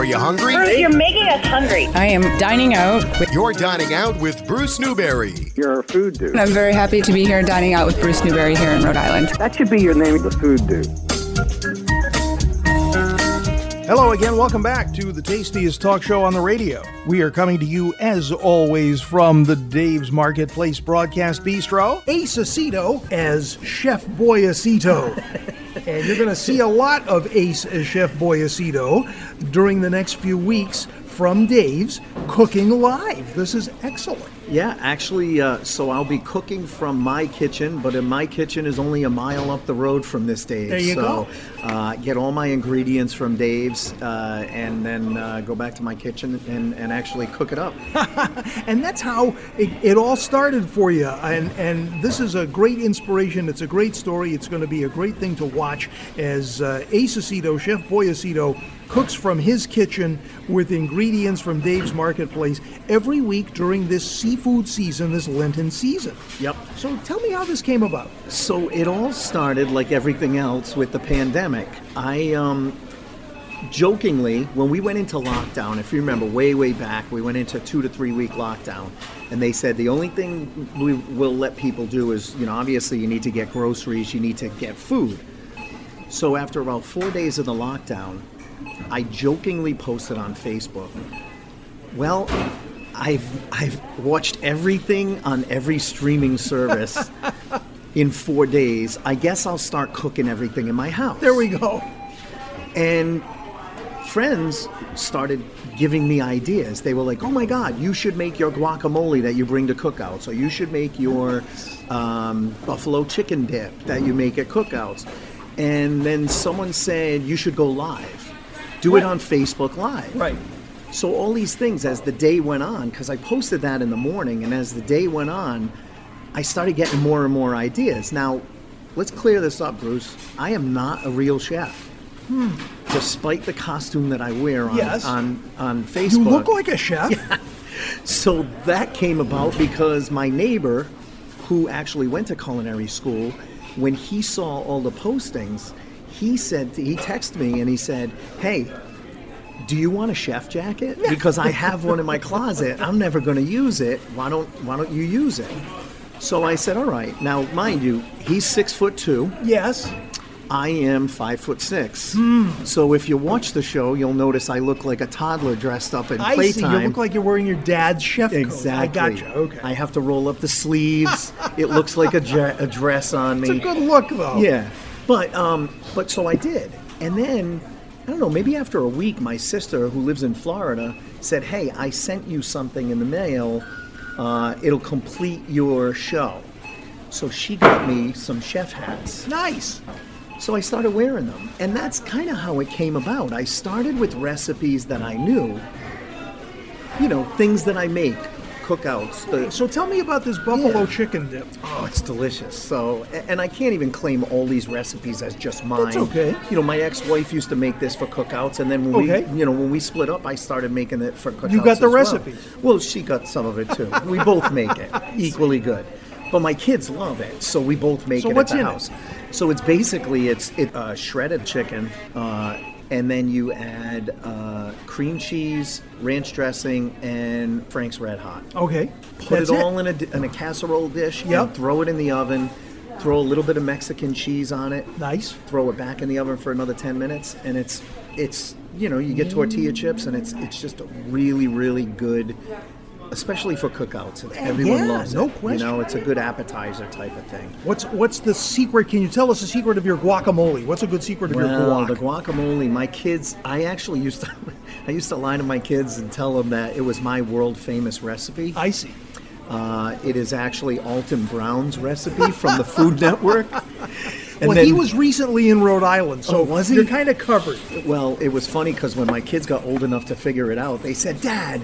Are you hungry? Bruce, you're making us hungry. I am dining out. With, You're dining out with Bruce Newberry. You're a food dude. I'm very happy to be here dining out with Bruce Newberry here in Rhode Island. That should be your name, the food dude. Hello again. Welcome back to the tastiest talk show on the radio. We are coming to you, as always, from the Dave's Marketplace Broadcast Bistro. Ace Aceto as Chef Boyacito. and you're going to see a lot of Ace as Chef Boyacito during the next few weeks from Dave's Cooking Live. This is excellent. Yeah, actually, uh, so I'll be cooking from my kitchen, but in my kitchen is only a mile up the road from this Dave's. There you so, go. Uh, get all my ingredients from Dave's, uh, and then uh, go back to my kitchen and, and actually cook it up. and that's how it, it all started for you. And and this is a great inspiration. It's a great story. It's going to be a great thing to watch as uh, Ace Aceto, Chef Boyacito, cooks from his kitchen with ingredients from Dave's Marketplace every week during this seafood season, this Lenten season. Yep. So tell me how this came about. So it all started like everything else with the pandemic. I um, jokingly, when we went into lockdown, if you remember way, way back, we went into a two to three week lockdown, and they said the only thing we will let people do is, you know, obviously you need to get groceries, you need to get food. So after about four days of the lockdown, I jokingly posted on Facebook, well, I've I've watched everything on every streaming service in four days. I guess I'll start cooking everything in my house. There we go. And friends started giving me ideas. They were like, "Oh my God, you should make your guacamole that you bring to cookouts, or you should make your um, buffalo chicken dip that you make at cookouts." And then someone said, "You should go live, do it on Facebook Live." Right. So all these things as the day went on, because I posted that in the morning, and as the day went on, I started getting more and more ideas. Now, let's clear this up, Bruce. I am not a real chef. Hmm. Despite the costume that I wear on Yes. on, on Facebook. You look like a chef. So that came about because my neighbor, who actually went to culinary school, when he saw all the postings, he said he texted me and he said, "Hey, do you want a chef jacket? Because I have one in my closet. I'm never going to use it. Why don't Why don't you use it?" So I said, "All right." Now, mind you, he's six foot two. Yes. I am five foot six. Hmm. So if you watch the show, you'll notice I look like a toddler dressed up in I playtime. see. You look like you're wearing your dad's chef coat. Exactly. I gotcha. Okay. I have to roll up the sleeves. it looks like a, dre- a dress on me. it's a good look, though. Yeah, but um, but so I did, and then I don't know. Maybe after a week, my sister, who lives in Florida, said, "Hey, I sent you something in the mail. Uh, it'll complete your show." So she got me some chef hats. Nice. So I started wearing them. And that's kind of how it came about. I started with recipes that I knew, you know, things that I make, cookouts. The, So tell me about this buffalo Yeah. chicken dip. oh, it's delicious. So, and I can't even claim all these recipes as just mine. That's okay. You know, my ex-wife used to make this for cookouts, and then when Okay. we, you know, when we split up, I started making it for cookouts. You got the as well. recipes. Well, she got some of it too. We both make it equally good, but my kids love it, so we both make So it at the in it? house. So it's basically it's it uh, shredded chicken, uh, and then you add uh, cream cheese, ranch dressing, and Frank's Red Hot. Okay. Put That's it all in a in a casserole dish. Yep. Throw it in the oven. Throw a little bit of Mexican cheese on it. Nice. Throw it back in the oven for another ten minutes, and it's it's you know you get tortilla chips, and it's it's just a really really good. Especially for cookouts, everyone yeah, loves no it. You question. know, it's a good appetizer type of thing. What's what's the secret? Can you tell us the secret of your guacamole? What's a good secret of your Well, guac? the guacamole. My kids, I actually used to, I used to lie to my kids and tell them that it was my world famous recipe. I see. Uh, it is actually Alton Brown's recipe from the Food Network. And well, he was recently in Rhode Island, so Oh, was he? you're kind of covered. Well, it was funny because when my kids got old enough to figure it out, they said, "Dad,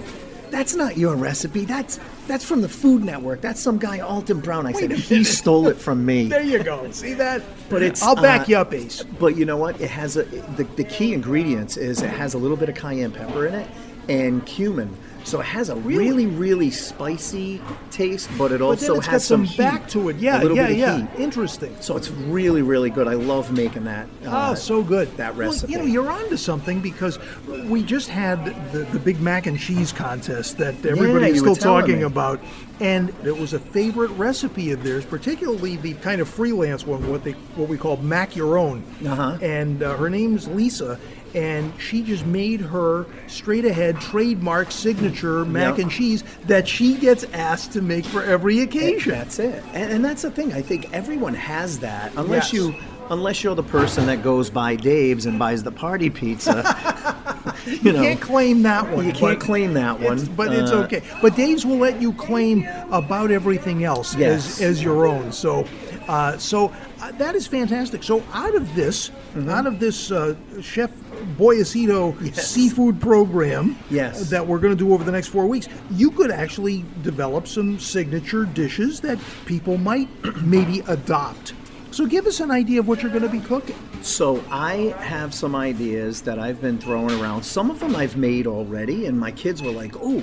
that's not your recipe. That's that's from the Food Network. That's some guy Alton Brown." I said, "He stole it from me." There you go. See that? But it's, I'll back uh, you up, Ace. But you know what? It has a the, the key ingredients is it has a little bit of cayenne pepper in it, and cumin. So it has a really, really spicy taste, but it also it's has some, heat, back to it. Yeah, yeah, yeah. heat. Interesting. So it's really, really good. I love making that. uh, Oh, so good. That Well, recipe. you know, you're onto something because we just had the, the big mac and cheese contest that everybody's were still talking me. about. And it was a favorite recipe of theirs, particularly the kind of freelance one, what they what we call mac your own. Uh-huh. And uh, her name's Lisa, and she just made her straight ahead trademark signature mac Yep. and cheese that she gets asked to make for every occasion. That's it, and, and that's the thing. I think everyone has that, unless Yes. you, unless you're the person that goes by Dave's and buys the party pizza. you You know, can't claim that one. You can't claim that one, it's- but it's uh, okay. But Dave's will let you claim about everything else Yes. as, as your own. So, uh, so uh, that is fantastic. So out of this, Mm-hmm. out of this uh, Chef Boyacito Yes. seafood program Yes. that we're going to do over the next four weeks, you could actually develop some signature dishes that people might maybe adopt. So give us an idea of what you're going to be cooking. So I have some ideas that I've been throwing around. Some of them I've made already, and my kids were like, "Oh,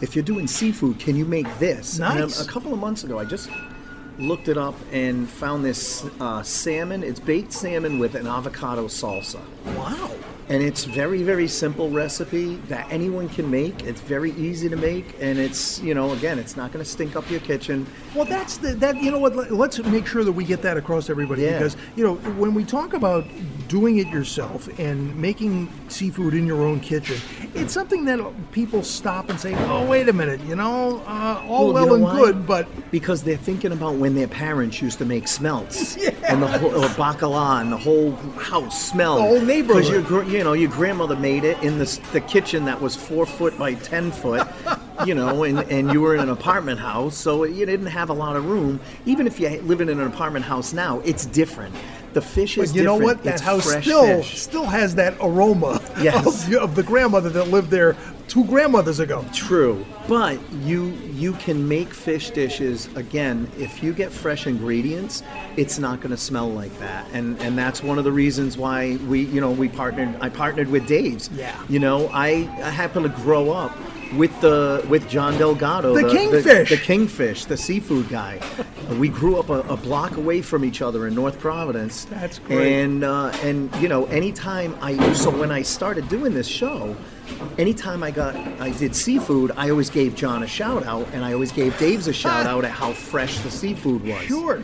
if you're doing seafood, can you make this?" And Nice. a couple of months ago, I just looked it up and found this uh, salmon. It's baked salmon with an avocado salsa. Wow. And it's very, very simple recipe that anyone can make. It's very easy to make, and it's you know again, it's not going to stink up your kitchen. Well, that's the that you know what. let- Let's make sure that we get that across to everybody Yeah. because you know when we talk about doing it yourself and making seafood in your own kitchen, it's something that people stop and say, "Oh, wait a minute, you know, uh, all you well know and why? good, but because they're thinking about when their parents used to make smelts and the whole or bacala and the whole house smelled. The whole neighborhood. You know your grandmother made it in the the kitchen that was four foot by ten foot. You know, and, and you were in an apartment house, so you didn't have a lot of room. Even if you're living in an apartment house now, it's different. The fish is but you know different. what? That It's house fresh still fish. still has that aroma Yes. of, of the grandmother that lived there two grandmothers ago. True, but you you can make fish dishes again if you get fresh ingredients. It's not going to smell like that, and and that's one of the reasons why we you know we partnered. I partnered with Dave's. Yeah. You know, I, I happen to grow up with the with John Delgado, The kingfish. the, kingfish, the seafood guy. we grew up a, a block away from each other in North Providence. That's great. And uh, and you know, anytime I so when I started doing this show, anytime I got I did seafood, I always gave John a shout out, and I always gave Dave's a shout out at how fresh the seafood was. Sure.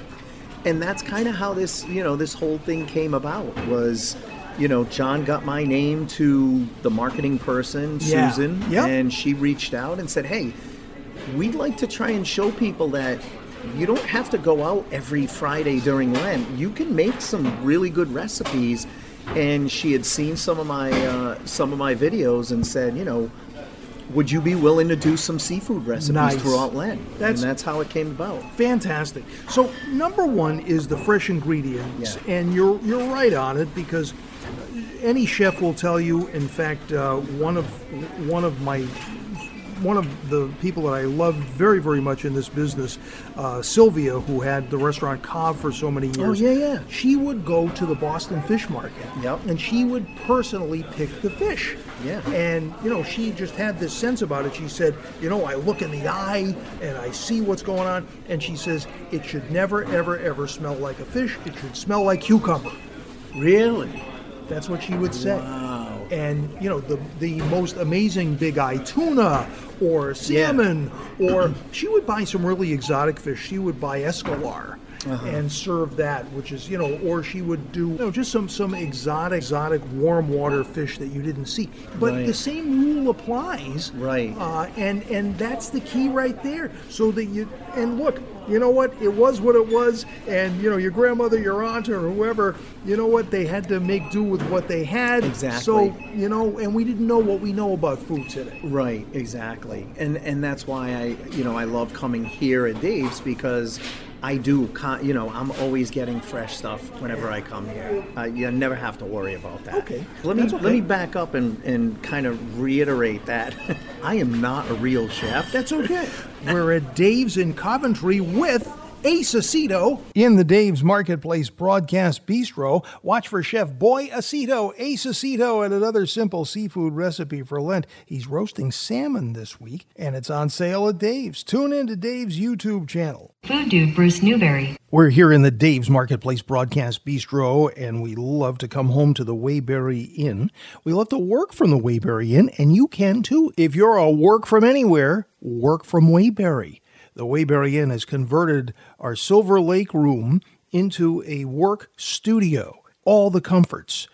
And that's kind of how this you know this whole thing came about was. You know, John got my name to the marketing person, Yeah. Susan, Yep. and she reached out and said, "Hey, we'd like to try and show people that you don't have to go out every Friday during Lent. You can make some really good recipes." And she had seen some of my uh, some of my videos and said, "You know, would you be willing to do some seafood recipes Nice. throughout Lent?" That's- and that's how it came about. Fantastic. So number one is the fresh ingredients, Yeah. and you're you're right on it because any chef will tell you. In fact, uh, one of one of my one of the people that I love very very much in this business, uh, Sylvia, who had the restaurant Cobb for so many years. Oh, yeah, yeah. She would go to the Boston Fish Market. Yep. And she would personally pick the fish. Yeah. And you know, she just had this sense about it. She said, you know, I look in the eye and I see what's going on. And she says, it should never, ever, ever smell like a fish. It should smell like cucumber. Really? That's what she would say. And you know, the the most amazing big eye tuna or salmon, or she would buy some really exotic fish. She would buy escolar. Uh-huh. And serve that, which is you know, or she would do you know just some some exotic exotic warm water fish that you didn't see. But Right. the same rule applies, Right. Uh, and and that's the key right there. So that you and look, you know what? It was what it was, and you know your grandmother, your aunt, or whoever, you know what? They had to make do with what they had. Exactly. So you know, and we didn't know what we know about food today. Right, exactly, and and that's why I, you know, I love coming here at Dave's because I do, con- you know, I'm always getting fresh stuff whenever I come here. Uh, you never have to worry about that. Okay, Let me okay. let me back up and and kind of reiterate that I am not a real chef. That's okay. We're at Dave's in Coventry with Ace Aceto in the Dave's Marketplace Broadcast Bistro. Watch for Chef Boy Aceto, Ace Aceto, and another simple seafood recipe for Lent. He's roasting salmon this week, and it's on sale at Dave's. Tune in to Dave's YouTube channel. Food Dude Bruce Newberry. We're here in the Dave's Marketplace Broadcast Bistro, and we love to come home to the Waybury Inn. We love to work from the Waybury Inn, and you can too. If you're a work from anywhere, work from Waybury. The Waybury Inn has converted our Silver Lake room into a work studio. All the comforts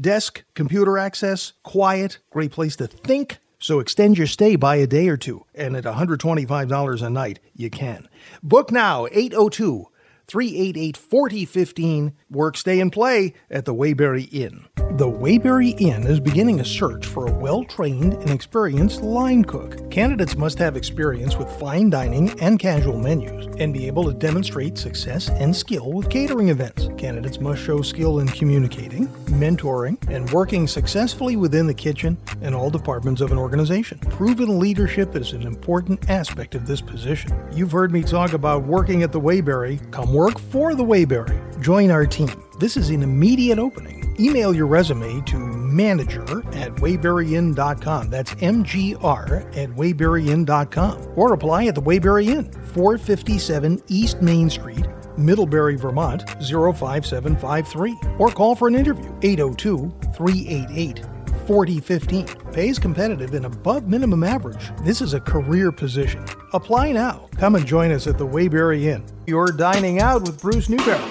desk, computer access, quiet, great place to think. So extend your stay by a day or two. And at $125 a night, you can. Book now, 802 388 4015. Work, stay, and play at the Waybury Inn. The Waybury Inn is beginning a search for a well trained and experienced line cook. Candidates must have experience with fine dining and casual menus and be able to demonstrate success and skill with catering events. Candidates must show skill in communicating, mentoring, and working successfully within the kitchen and all departments of an organization. Proven leadership is an important aspect of this position. You've heard me talk about working at the Waybury. Come work for the Waybury. Join our team. This is an immediate opening. Email your resume to manager at wayburyinn.com. That's MGR at wayburyinn.com. Or apply at the Waybury Inn, 457 East Main Street, Middlebury, Vermont 05753. Or call for an interview 802 388 4015. Pay is competitive and above minimum average. This is a career position. Apply now. Come and join us at the Waybury Inn. You're dining out with Bruce Newberry.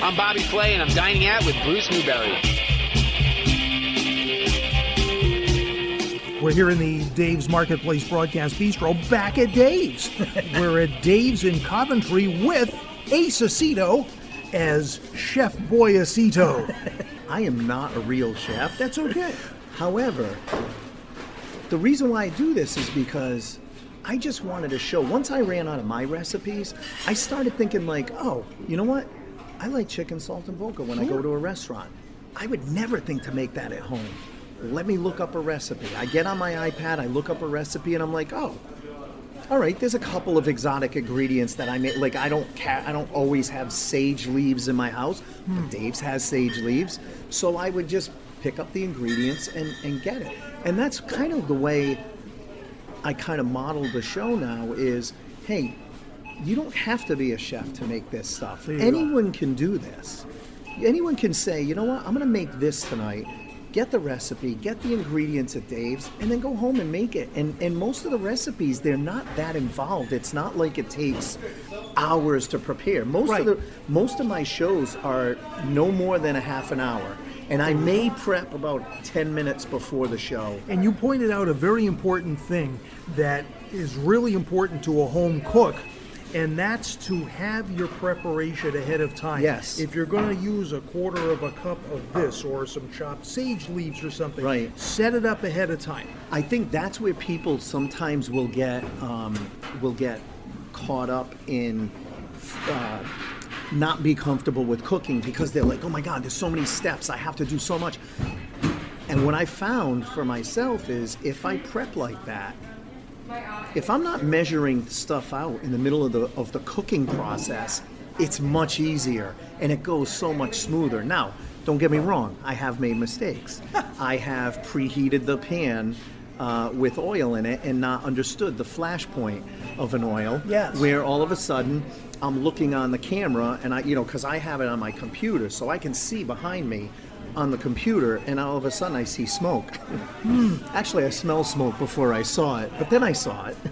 I'm Bobby Flay, and I'm dining out with Bruce Newberry. We're here in the Dave's Marketplace Broadcast Bistro, back at Dave's. We're at Dave's in Coventry with Ace Aceto as Chef Boy Aceto. I am not a real chef. That's okay. However, the reason why I do this is because I just wanted to show. Once I ran out of my recipes, I started thinking like, oh, you know what? I like chicken saltimbocca when I go to a restaurant. I would never think to make that at home. Let me look up a recipe. I get on my iPad, I look up a recipe, and I'm like, oh, all right. There's a couple of exotic ingredients that I make. Like I don't ca- I don't always have sage leaves in my house. But Dave's has sage leaves, so I would just pick up the ingredients and, and get it. And that's kind of the way I kind of model the show now is, hey, you don't have to be a chef to make this stuff. Anyone can do this. Anyone can say, you know what, I'm going to make this tonight. Get the recipe, get the ingredients at Dave's, and then go home and make it. And and most of the recipes, they're not that involved. It's not like it takes hours to prepare. Most Right. of the most of my shows are no more than a half an hour. And I may prep about 10 minutes before the show. And you pointed out a very important thing that is really important to a home cook, and that's to have your preparation ahead of time. Yes. If you're going to use a quarter of a cup of this or some chopped sage leaves or something, Right. set it up ahead of time. I think that's where people sometimes will get um, will get caught up in uh, not be comfortable with cooking because they're like, oh my god, there's so many steps, I have to do so much. And what I found for myself is if I prep like that, if I'm not measuring stuff out in the middle of the of the cooking process, it's much easier and it goes so much smoother. Now, don't get me wrong, I have made mistakes. I have preheated the pan uh, with oil in it and not understood the flash point of an oil. Yes. Where all of a sudden I'm looking on the camera and I, you know, because I have it on my computer, so I can see behind me on the computer, and all of a sudden I see smoke. Hmm, actually, I smell smoke before I saw it, but then I saw it.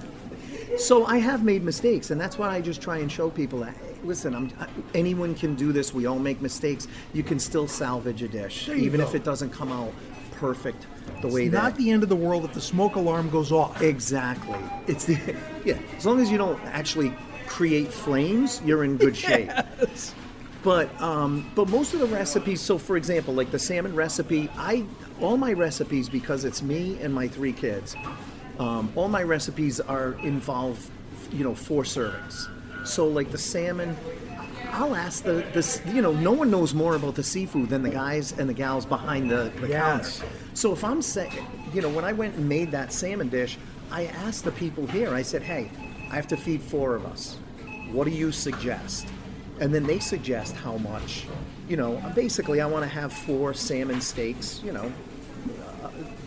So I have made mistakes, and that's why I just try and show people that. Hey, listen, I'm, anyone can do this. We all make mistakes. You can still salvage a dish, even if it doesn't come out perfect the way It's that. not the end of the world if the smoke alarm goes off. Exactly. It's the yeah. As long as you don't actually create flames, you're in good shape. But um, but most of the recipes. So for example, like the salmon recipe, I all my recipes because it's me and my three kids. Um, all my recipes are involve you know four servings. So like the salmon, I'll ask the, the you know no one knows more about the seafood than the guys and the gals behind the, the Yes. counter. So if I'm saying, you know, when I went and made that salmon dish, I asked the people here. I said, hey, I have to feed four of us. What do you suggest? And then they suggest how much. You know, basically, I want to have four salmon steaks. You know,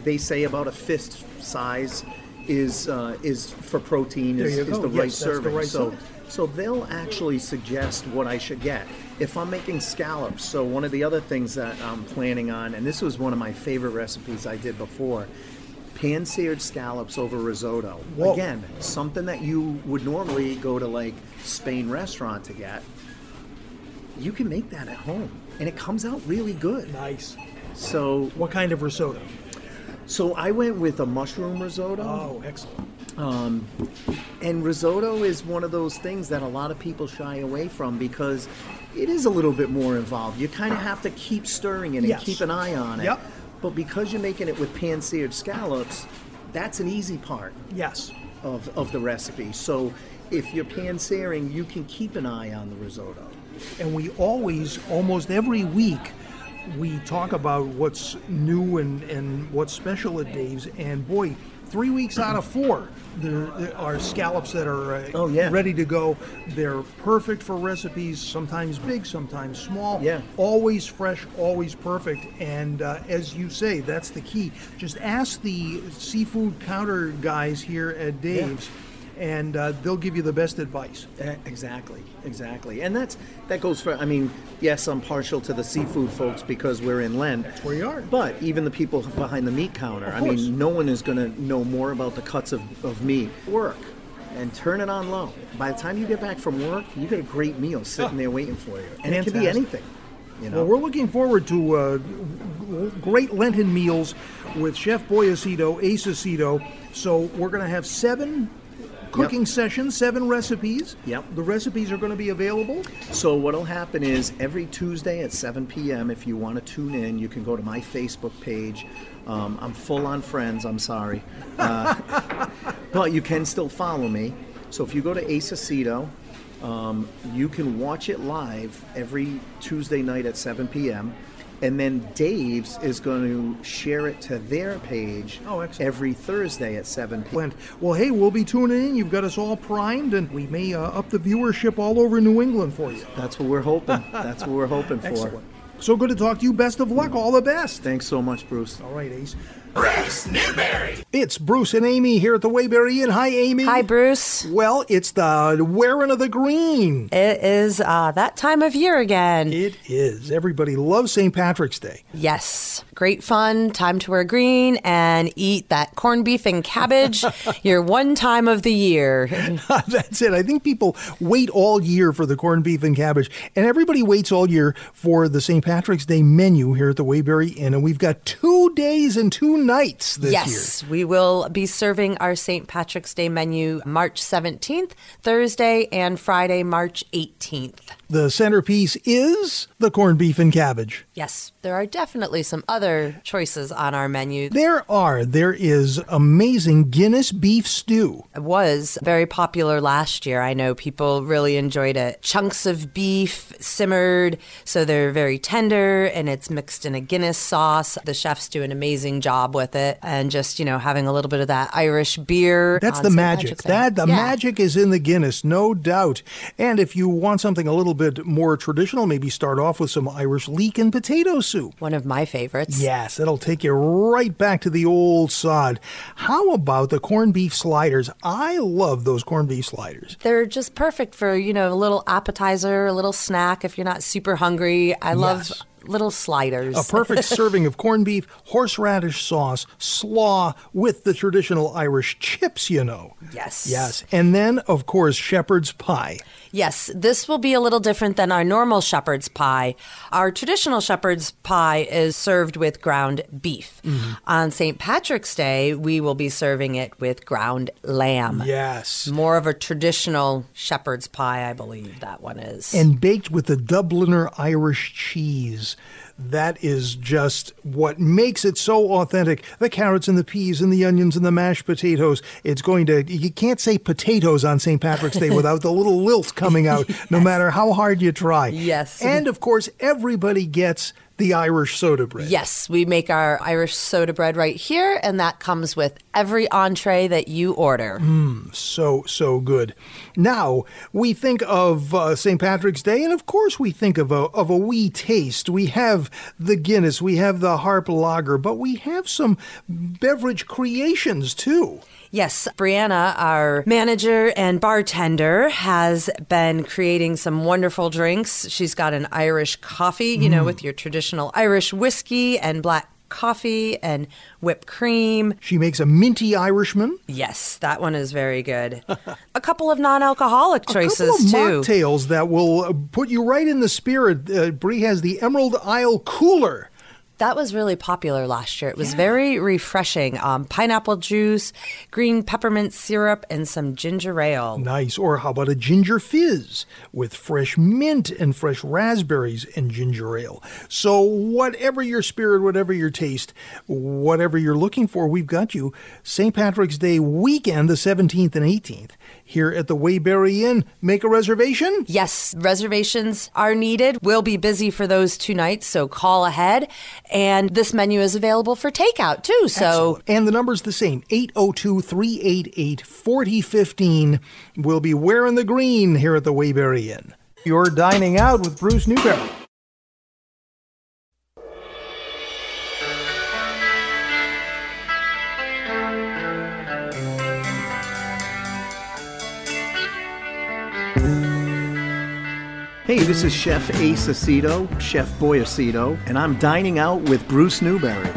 they say about a fist size is uh, is for protein is, is the Yes, right that's the serving. right so size. so they'll actually suggest what I should get. If I'm making scallops, so one of the other things that I'm planning on, and this was one of my favorite recipes I did before, pan-seared scallops over risotto. Whoa. Again, something that you would normally go to like Spain restaurant to get. You can make that at home, and it comes out really good. Nice. So What kind of risotto? so I went with a mushroom risotto. Oh, excellent. Um, and risotto is one of those things that a lot of people shy away from because it is a little bit more involved. You kind of have to keep stirring it and Yes. keep an eye on it. Yep. But because you're making it with pan seared scallops, that's an easy part Yes. of, of the recipe. So if you're pan searing, you can keep an eye on the risotto. And we always, almost every week, we talk about what's new and, and what's special at Dave's. And boy, three weeks out of four, there, there are scallops that are uh, Oh, yeah. ready to go. They're perfect for recipes, sometimes big, sometimes small. Yeah. Always fresh, always perfect. And uh, as you say, that's the key. Just ask the seafood counter guys here at Dave's. And uh, they'll give you the best advice. Exactly, exactly, and that's that goes for. I mean, yes, I'm partial to the seafood folks because we're in Lent. That's where you are. But even the people behind the meat counter. I mean, no one is going to know more about the cuts of, of meat. Work and turn it on low. By the time you get back from work, you get a great meal sitting there waiting for you, and it can be anything. You know, Well, we're looking forward to uh, great Lenten meals with Chef Boyacito, Ace Aceto. So we're going to have seven cooking session, seven recipes. Yep. The recipes are going to be available. So what'll happen is every Tuesday at 7 p.m. If you want to tune in, you can go to my Facebook page. Um, I'm full on friends. I'm sorry, uh, but you can still follow me. So if you go to Ace Aceto, um, you can watch it live every Tuesday night at 7 p.m. And then Dave's is going to share it to their page Oh, every Thursday at 7 p.m. Well, hey, we'll be tuning in. You've got us all primed, and we may uh, up the viewership all over New England for you. That's what we're hoping. That's what we're hoping for. Excellent. So good to talk to you. Best of luck. All the best. Thanks so much, Bruce. All right, Ace. It's Bruce and Amy here at the Waybury Inn. Hi, Amy. Hi, Bruce. Well, it's the wearing of the green. It is uh, that time of year again. It is. Everybody loves St. Patrick's Day. Yes. Great fun. Time to wear green and eat that corned beef and cabbage. Your one time of the year. That's it. I think people wait all year for the corned beef and cabbage, and everybody waits all year for the St. Patrick's Day menu here at the Waybury Inn. And we've got two days and two nights this yes, we will be serving our St. Patrick's Day menu March 17th, Thursday, and Friday, March 18th. The centerpiece is the corned beef and cabbage. Yes, there are definitely some other choices on our menu. There are. There is amazing Guinness beef stew. It was very popular last year. I know people really enjoyed it. Chunks of beef simmered, so they're very tender, and it's mixed in a Guinness sauce. The chefs do an amazing job with it, and just you know having a little bit of that Irish beer. That's the magic. That the Yeah. magic is in the Guinness, no doubt. And if you want something a little bit more traditional, maybe start off with some Irish leek and potato soup. One of my favorites. Yes, it'll take you right back to the old sod. How about the corned beef sliders? I love those corned beef sliders. They're just perfect for, you know, a little appetizer, a little snack if you're not super hungry. I love little sliders. A perfect serving of corned beef, horseradish sauce, slaw with the traditional Irish chips, you know. Yes. Yes. And then, of course, shepherd's pie. Yes, this will be a little different than our normal shepherd's pie. Our traditional shepherd's pie is served with ground beef. Mm-hmm. On St. Patrick's Day, we will be serving it with ground lamb. Yes. More of a traditional shepherd's pie, I believe that one is. and baked with a Dubliner Irish cheese. That is just what makes it so authentic. The carrots and the peas and the onions and the mashed potatoes. It's going to, you can't say potatoes on St. Patrick's Day without the little lilt coming out, no matter how hard you try. Yes. And of course, everybody gets the Irish soda bread. Yes, we make our Irish soda bread right here, and that comes with every entree that you order. so so good. Now we think of uh, St. Patrick's Day, and of course we think of a of a wee taste. We have the Guinness, we have the Harp Lager, but we have some beverage creations too. Yes, Brianna, our manager and bartender, has been creating some wonderful drinks. She's got an Irish coffee, you know, with your traditional Irish whiskey and black coffee and whipped cream. She makes a minty Irishman, Yes, that one is very good. a couple of non-alcoholic a couple choices too. mocktails that will put you right in the spirit. Uh, Brie has the Emerald Isle Cooler. That was really popular last year. It was very refreshing. Um, pineapple juice, green peppermint syrup, and some ginger ale. Nice. Or how about a ginger fizz with fresh mint and fresh raspberries and ginger ale? So, whatever your spirit, whatever your taste, whatever you're looking for, we've got you. St. Patrick's Day weekend, the 17th and 18th, here at the Waybury Inn. Make a reservation. Yes, reservations are needed. We'll be busy for those two nights, so call ahead. And this menu is available for takeout too. So And the number's the same 802 388 4015. We'll be wearing the green here at the Waybury Inn. You're dining out with Bruce Newberry. Hey, this is Chef Ace Aceto, Chef Boy Aceto, and I'm dining out with Bruce Newberry.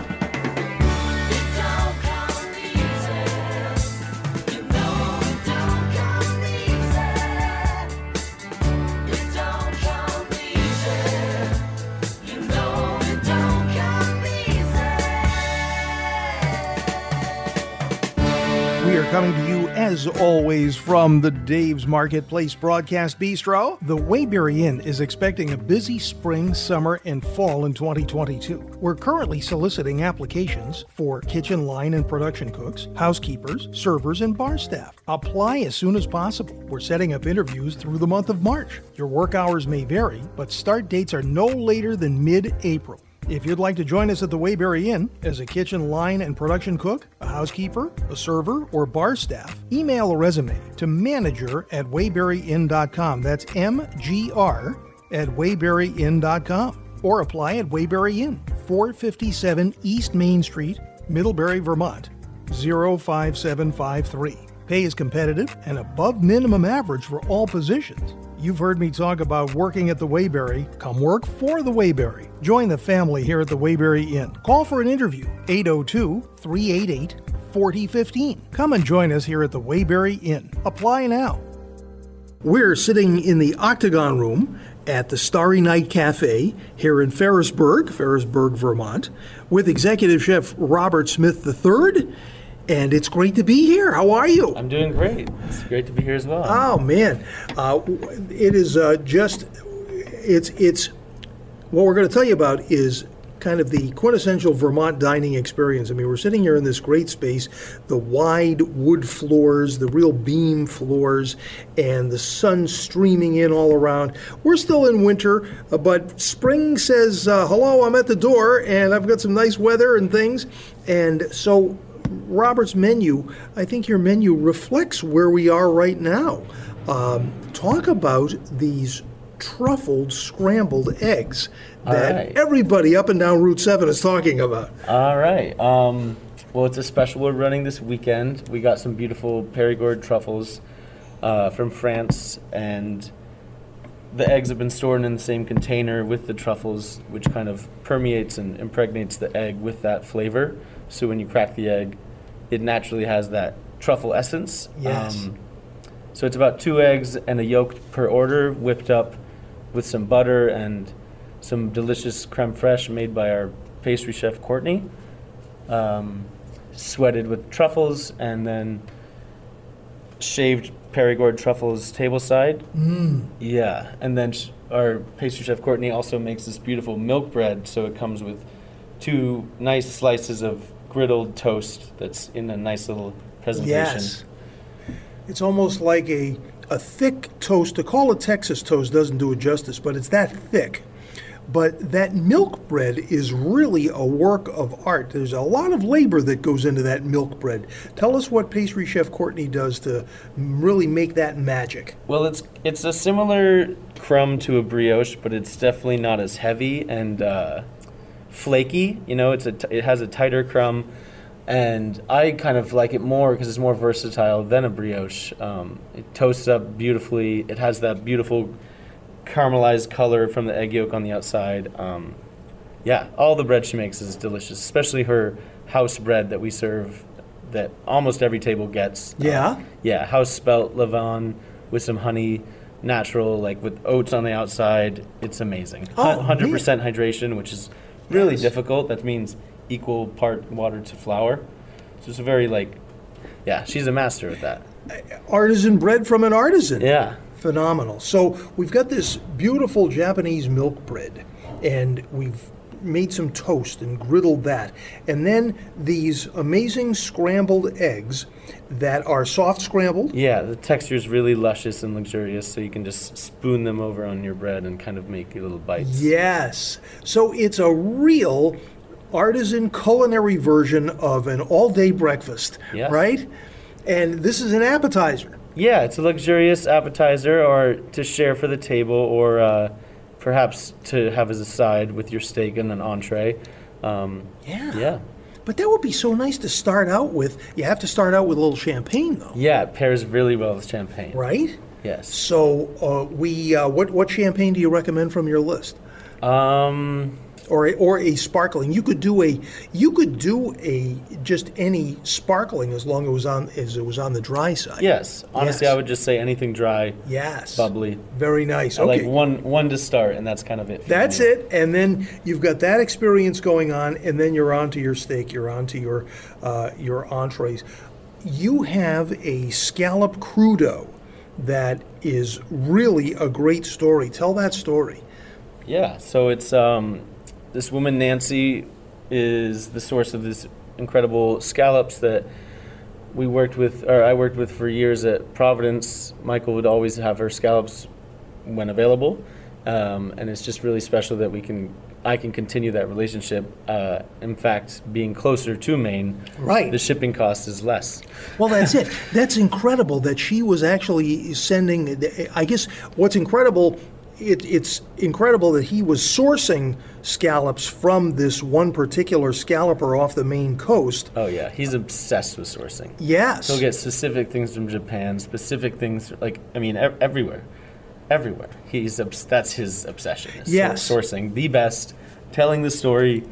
Coming to you, as always, from the Dave's Marketplace Broadcast Bistro. The Waybury Inn is expecting a busy spring, summer, and fall in 2022. We're currently soliciting applications for kitchen line and production cooks, housekeepers, servers, and bar staff. Apply as soon as possible. We're setting up interviews through the month of March. Your work hours may vary, but start dates are no later than mid April. If you'd like to join us at the Waybury Inn as a kitchen line and production cook, a housekeeper, a server, or bar staff, email a resume to manager at wayburyinn.com. That's M-G-R at wayburyinn.com. Or apply at Waybury Inn, 457 East Main Street, Middlebury, Vermont, 05753. Pay is competitive and above minimum average for all positions. You've heard me talk about working at the Waybury. Come work for the Waybury. Join the family here at the Waybury Inn. Call for an interview 802 388 4015. Come and join us here at the Waybury Inn. Apply now. We're sitting in the Octagon Room at the Starry Night Cafe here in Ferrisburgh, Ferrisburgh, Vermont, with executive chef Robert Smith III. And it's great to be here. How are you? I'm doing great. It's great to be here as well. Oh man, uh, it is uh, just it's it's what we're going to tell you about is kind of the quintessential Vermont dining experience. I mean, we're sitting here in this great space, the wide wood floors, the real beam floors, and the sun streaming in all around. We're still in winter, uh, but spring says, uh, "Hello, I'm at the door, and I've got some nice weather and things." And so Robert's menu, I think your menu reflects where we are right now. Um, talk about these truffled scrambled eggs that right. everybody up and down Route 7 is talking about. All right. Um, well, it's a special we're running this weekend. We got some beautiful Perigord truffles uh, from France, and the eggs have been stored in the same container with the truffles, which kind of permeates and impregnates the egg with that flavor. So when you crack the egg, it naturally has that truffle essence. Yes. so it's about two eggs and a yolk per order, whipped up with some butter and some delicious creme fraiche made by our pastry chef Courtney. Um, sweated with truffles and then shaved Perigord truffles tableside. Mm. Yeah, and then sh- our pastry chef Courtney also makes this beautiful milk bread. So it comes with two nice slices of griddled toast that's in a nice little presentation. Yes. It's almost like a, a thick toast. To call it Texas toast doesn't do it justice, but it's that thick. But that milk bread is really a work of art. There's a lot of labor that goes into that milk bread. Tell us what pastry chef Courtney does to really make that magic. Well, it's it's a similar crumb to a brioche, but it's definitely not as heavy and uh, flaky. You know, it's a t- it has a tighter crumb, and I kind of like it more because it's more versatile than a brioche. Um, it toasts up beautifully. It has that beautiful caramelized color from the egg yolk on the outside. Um, yeah, all the bread she makes is delicious, especially her house bread that we serve that almost every table gets. Yeah? Um, yeah, house spelt levain with some honey, natural, like with oats on the outside. It's amazing. Oh, 100% hydration, which is really difficult. That means equal part water to flour. So it's a very, like, yeah, she's a master at that. Artisan bread from an artisan. Yeah. Phenomenal. So we've got this beautiful Japanese milk bread, and we've made some toast and griddled that. And then these amazing scrambled eggs that are soft scrambled. Yeah, the texture is really luscious and luxurious, so you can just spoon them over on your bread and kind of make your little bites. Yes. So it's a real artisan culinary version of an all day breakfast, Yeah. right? And this is an appetizer. Yeah, it's a luxurious appetizer or to share for the table or uh, perhaps to have as a side with your steak and an entree. Um, Yeah. yeah. But that would be so nice to start out with. You have to start out with a little champagne, though, Yeah, it pairs really well with champagne. right? Yes. So, uh, we uh, what what champagne do you recommend from your list, Um, or a, or a sparkling? You could do a you could do a just any sparkling as long as it was on as it was on the dry side. yes. Honestly, Yes. I would just say anything dry, Yes. bubbly. Very nice. I Okay. like one one to start, and that's kind of it. That's me. it, and then you've got that experience going on, and then you're on to your steak, you're on to your uh, your entrees. You have a scallop crudo that is really a great story. Tell that story. Yeah, so it's um, this woman Nancy is the source of these incredible scallops that we worked with, or I worked with for years at Providence. Michael would always have her scallops when available, um, and it's just really special that we can. I can continue that relationship. Uh, in fact, being closer to Maine, Right. the shipping cost is less. Well, that's it. That's incredible that she was actually sending. I guess what's incredible. It, it's incredible that he was sourcing scallops from this one particular scalloper off the Maine coast. Oh yeah, he's obsessed with sourcing. Yes. He'll get specific things from Japan, specific things like I mean ev- everywhere, everywhere. He's obs- that's his obsession. Yes. sourcing the best, telling the story,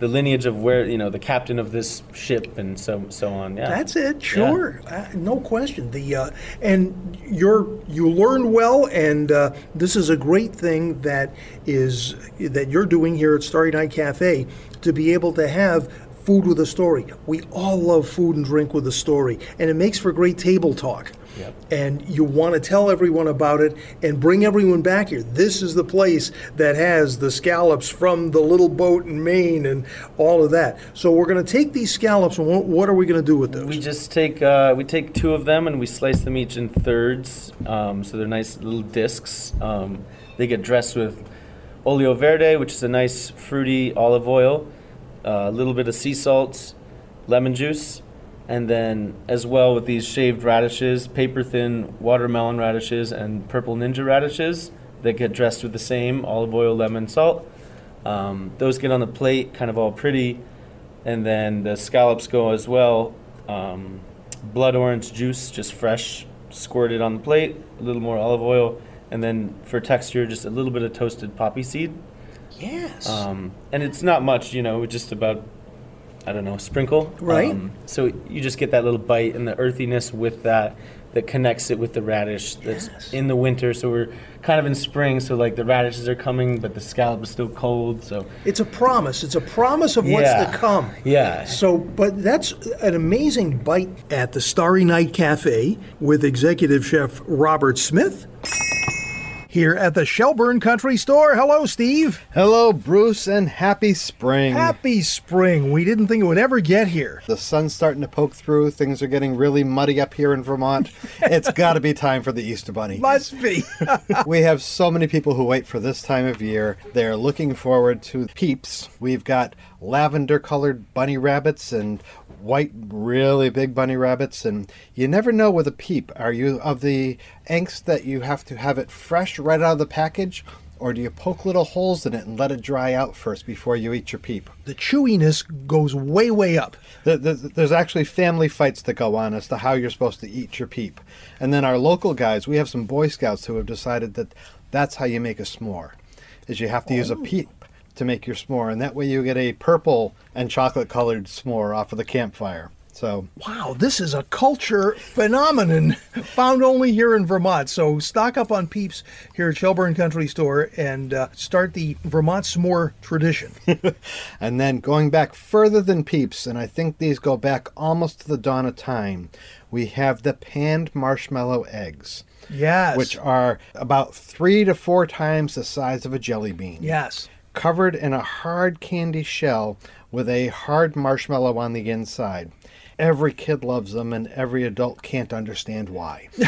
the lineage of where you know the captain of this ship and so so on. Yeah, That's it. Sure, uh, no question. The uh, and you're you learn well, and uh, this is a great thing that is that you're doing here at Starry Night Cafe to be able to have food with a story. We all love food and drink with a story, and it makes for great table talk. Yep. And you want to tell everyone about it and bring everyone back here. This is the place that has the scallops from the little boat in Maine and all of that. So we're going to take these scallops, and what, what are we going to do with those? We just take uh, we take two of them and we slice them each in thirds, um, so they're nice little discs. Um, they get dressed with olio verde, which is a nice fruity olive oil, uh, a little bit of sea salt, lemon juice, and then as well with these shaved radishes, paper thin watermelon radishes, and purple ninja radishes that get dressed with the same olive oil, lemon, salt. Um, those get on the plate, kind of all pretty, and then the scallops go as well. Um, blood orange juice, just fresh, squirted on the plate. A little more olive oil, and then for texture, just a little bit of toasted poppy seed. yes. Um, and it's not much, you know, just about I don't know, sprinkle. Right. Um, so you just get that little bite and the earthiness with that that connects it with the radish that's Yes. in the winter. So we're kind of in spring, so like the radishes are coming, but the scallop is still cold. So It's a promise. It's a promise of what's Yeah. to come. Yeah. So, but that's an amazing bite at the Starry Night Cafe with executive chef Robert Smith. Here at the Shelburne Country Store. Hello, Steve. Hello, Bruce, and happy spring. Happy spring. We didn't think it would ever get here. the sun's starting to poke through. Things are getting really muddy up here in Vermont. it's got to be time for the Easter Bunny. Must be. we have so many people who wait for this time of year. They're looking forward to peeps. We've got lavender colored bunny rabbits and white, really big bunny rabbits. And you never know with a peep. Are you of the angst that you have to have it fresh right out of the package? Or do you poke little holes in it and let it dry out first before you eat your peep? the chewiness goes way, way up. Th- th- There's actually family fights that go on as to how you're supposed to eat your peep. And then our local guys, we have some Boy Scouts who have decided that that's how you make a s'more, is you have to use a oh. peep to make your s'more, and that way you get a purple and chocolate colored s'more off of the campfire. So Wow, this is a culture phenomenon found only here in Vermont. So stock up on peeps here at Shelburne Country Store and uh, start the Vermont s'more tradition. And then going back further than peeps, and I think these go back almost to the dawn of time, we have the panned marshmallow eggs, Yes. which are about three to four times the size of a jelly bean. yes. Covered in a hard candy shell with a hard marshmallow on the inside. Every kid loves them, and every adult can't understand why.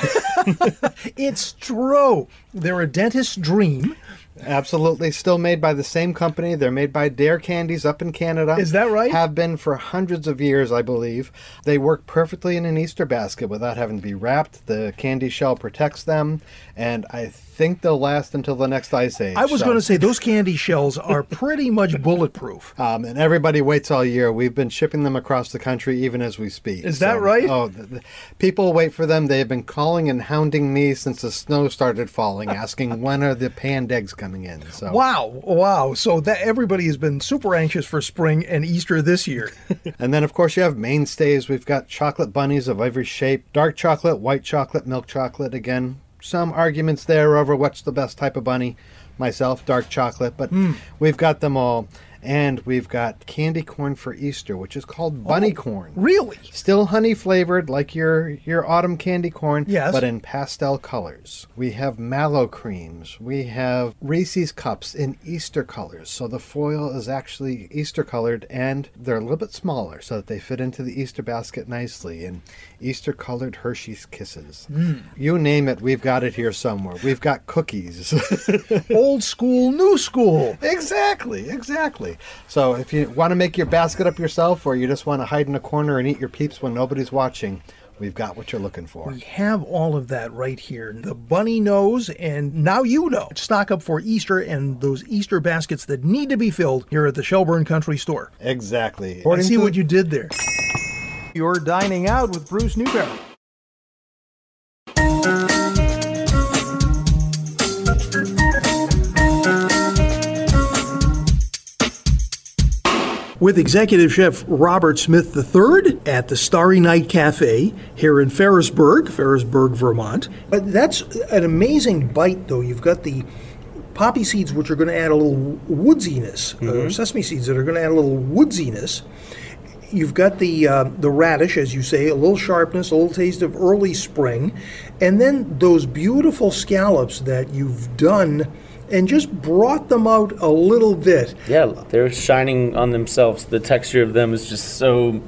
It's true. They're a dentist's dream. Absolutely, still made by the same company. They're made by Dare Candies up in Canada. Is that right? Have been for hundreds of years, I believe. They work perfectly in an Easter basket without having to be wrapped. The candy shell protects them, and I think they'll last until the next ice age. I was So- going to say those candy shells are pretty much bulletproof. Um, and everybody waits all year. We've been shipping them across the country even as we speak. Is that right? Oh, the, the, people wait for them. They have been calling and hounding me since the snow started falling, asking when are the panned eggs coming in. So Wow, wow. So that everybody has been super anxious for spring and Easter this year. And then, of course, you have mainstays. We've got chocolate bunnies of every shape dark chocolate, white chocolate, milk chocolate. Again, some arguments there over what's the best type of bunny. Myself, dark chocolate, but hmm. we've got them all. And we've got candy corn for Easter, which is called oh, bunny corn. really? Still honey flavored, like your your autumn candy corn, Yes. but in pastel colors. We have mallow creams. We have Reese's cups in Easter colors, so the foil is actually Easter colored, and they're a little bit smaller, so that they fit into the Easter basket nicely. And Easter colored Hershey's Kisses. Hmm. You name it, we've got it here somewhere. We've got cookies. Old school, new school. Exactly, exactly. So if you want to make your basket up yourself or you just want to hide in a corner and eat your peeps when nobody's watching, we've got what you're looking for. We have all of that right here. The bunny knows, and now you know. Stock up for Easter and those Easter baskets that need to be filled here at the Shelburne Country Store. Exactly. I see what you did there. You're dining out with Bruce Newberry. With executive chef Robert Smith III at the Starry Night Cafe here in Ferrisburgh, Ferrisburgh, Vermont. But that's an amazing bite, though. You've got the poppy seeds, which are going to add a little woodsiness, or sesame seeds that are going to add a little woodsiness. You've got the uh, the radish, as you say, a little sharpness, a little taste of early spring, and then those beautiful scallops that you've done and just brought them out a little bit. Yeah, they're shining on themselves. The texture of them is just so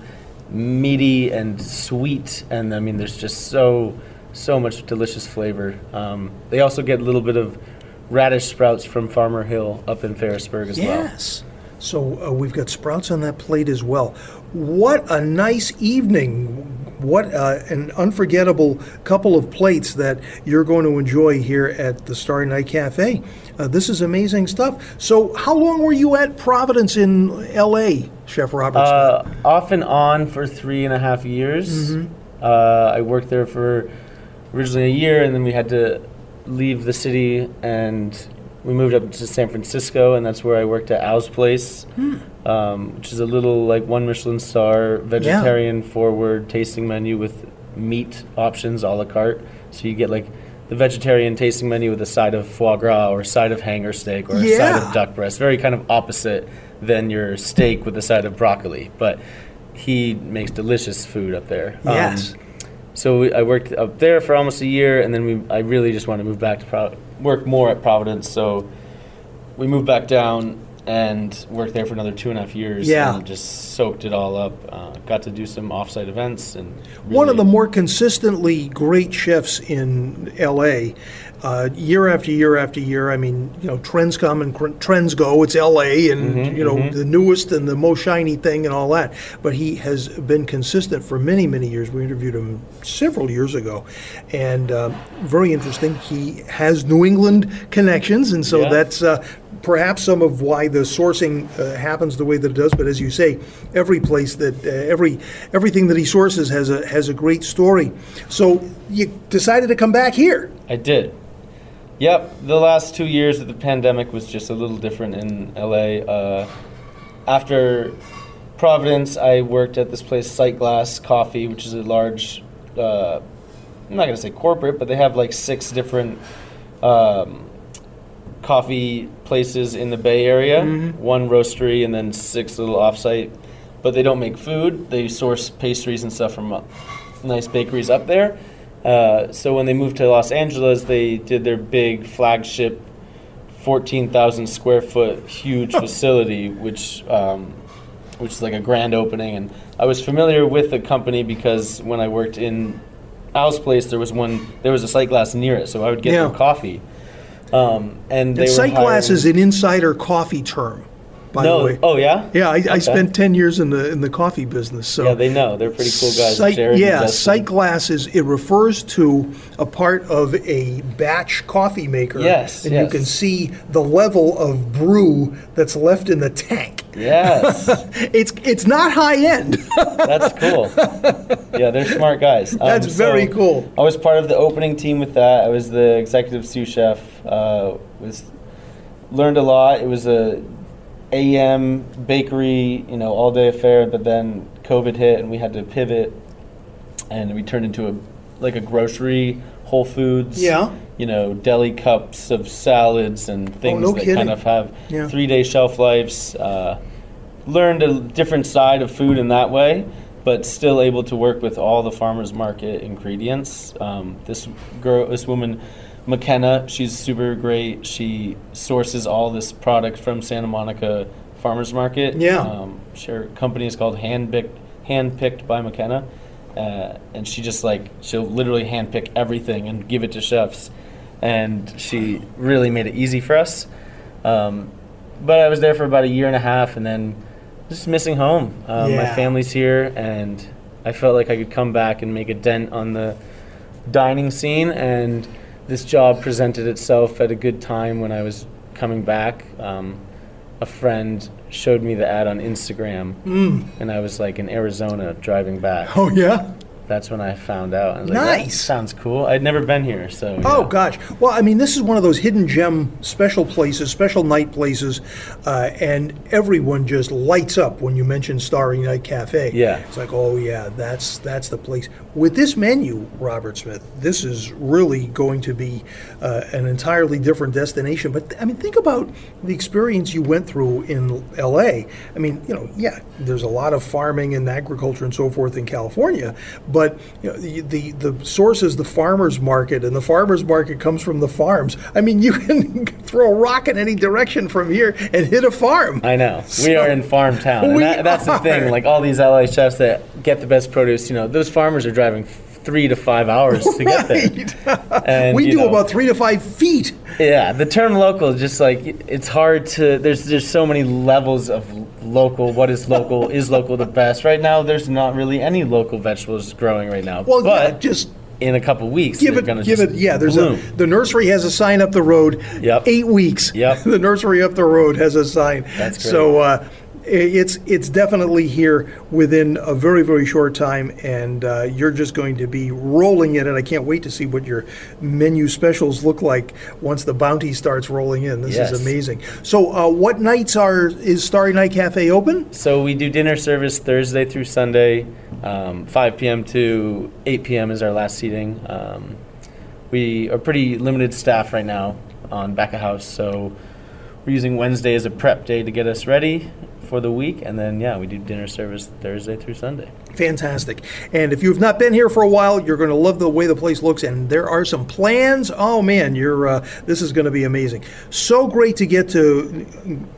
meaty and sweet, and I mean, there's just so so much delicious flavor. Um, they also get a little bit of radish sprouts from Farmer Hill up in Ferrisburgh as well. Yes. So uh, we've got sprouts on that plate as well. What a nice evening. What uh, an unforgettable couple of plates that you're going to enjoy here at the Starry Night Cafe. Uh, this is amazing stuff. So, how long were you at Providence in L.A., Chef Roberts? Uh, off and on for three and a half years. Uh, I worked there for originally a year, and then we had to leave the city, and we moved up to San Francisco, and that's where I worked at Al's Place, um, which is a little like one Michelin star vegetarian forward tasting menu with meat options a la carte. So you get like the vegetarian tasting menu with a side of foie gras or a side of hanger steak or a side of duck breast. Very kind of opposite than your steak with a side of broccoli. But he makes delicious food up there. Um, Yes. So we, I worked up there for almost a year, and then we I really just wanted to move back to Pro- work more at Providence. So we moved back down and worked there for another two and a half years. Yeah. and just soaked it all up. Uh, got to do some offsite events and One of the more consistently great chefs in LA, uh, year after year after year. I mean, you know, trends come and cr- trends go. It's LA, and Mm-hmm, you know, the newest and the most shiny thing and all that. But he has been consistent for many, many years. We interviewed him several years ago, and um, very interesting. He has New England connections, and so Yeah. that's. Uh, perhaps some of why the sourcing uh, happens the way that it does. But as you say, every place that uh, every everything that he sources has a has a great story. So you decided to come back here. I did. Yep, the last two years of the pandemic was just a little different in LA. Uh, after Providence, I worked at this place, Sightglass Coffee, which is a large, uh, I'm not going to say corporate, but they have like six different um, coffee places in the Bay Area, one roastery, and then six little offsite. But they don't make food, they source pastries and stuff from uh, nice bakeries up there. Uh, so when they moved to Los Angeles, they did their big flagship, fourteen thousand square foot, huge facility, which um, which is like a grand opening. And I was familiar with the company because when I worked in Al's place, there was one, there was a sight glass near it, so I would get Yeah. them coffee. Um, and they And sight glass is an insider coffee term, by no, the way. oh yeah, Yeah, I, I spent ten years in the in the coffee business. So Yeah, they know they're pretty cool guys. Sight, yeah, sight glass is it refers to a part of a batch coffee maker. Yes, and you can see the level of brew that's left in the tank. Yes, It's it's not high end. that's cool. Yeah, they're smart guys. Um, That's very cool. I was part of the opening team with that. I was the executive sous chef. Uh, was learned a lot. It was a AM bakery, you know, all day affair. But then COVID hit, and we had to pivot, and we turned into a like a grocery, Whole Foods. Yeah. You know, deli cups of salads and things Oh, no that kidding. kind of have Yeah. three day shelf lives. Uh, learned a different side of food in that way, but still able to work with all the farmers market ingredients. Um, this girl, this woman, McKenna, she's super great. She sources all this product from Santa Monica Farmers Market. Yeah. Um, her company is called Handpicked, Handpicked by McKenna. Uh, and she just like she'll literally handpick everything and give it to chefs, and she really made it easy for us. Um, but I was there for about a year and a half, and then just missing home. Um, My family's here, and I felt like I could come back and make a dent on the dining scene. And this job presented itself at a good time when I was coming back. Um, a friend showed me the ad on Instagram, and I was like in Arizona driving back. oh yeah. That's when I found out. I was like, that Nice. sounds cool. I'd never been here, so. Oh yeah. gosh! Well, I mean, this is one of those hidden gem special places, special night places, uh, and everyone just lights up when you mention Starry Night Cafe. Yeah. it's like, oh yeah, that's that's the place. With this menu, Robert Smith, this is really going to be uh, an entirely different destination. But I mean, think about the experience you went through in L.A. I mean, you know, yeah, there's a lot of farming and agriculture and so forth in California, but you know, the, the the source is the farmers market, and the farmers market comes from the farms. I mean, you can throw a rock in any direction from here and hit a farm. I know. we are in farm town. And that, that's the thing. Like all these LA chefs that get the best produce, you know, those farmers are driving three to five hours to get there. And, we do know, about three to five feet. Yeah, the term local is just like it's hard to. There's there's so many levels of local. What is local? is local the best? Right now, there's not really any local vegetables growing right now. Well, but yeah, just in a couple weeks, give it, give just it. Yeah, there's bloom. a the nursery has a sign up the road. Yep. Eight weeks. Yep. the nursery up the road has a sign. That's great. So. Uh, it's it's definitely here within a very very short time, and uh, you're just going to be rolling in And I can't wait to see what your menu specials look like once the bounty starts rolling in. This Yes. is amazing. So, uh, what nights are is Starry Night Cafe open? So we do dinner service Thursday through Sunday, um, 5 p.m. to 8 p.m. is our last seating. Um, we are pretty limited staff right now on back of house, so we're using Wednesday as a prep day to get us ready for the week, and then yeah, we do dinner service Thursday through Sunday. Fantastic. And if you've not been here for a while, you're going to love the way the place looks. And there are some plans. Oh man, you're uh, this is going to be amazing. So great to get to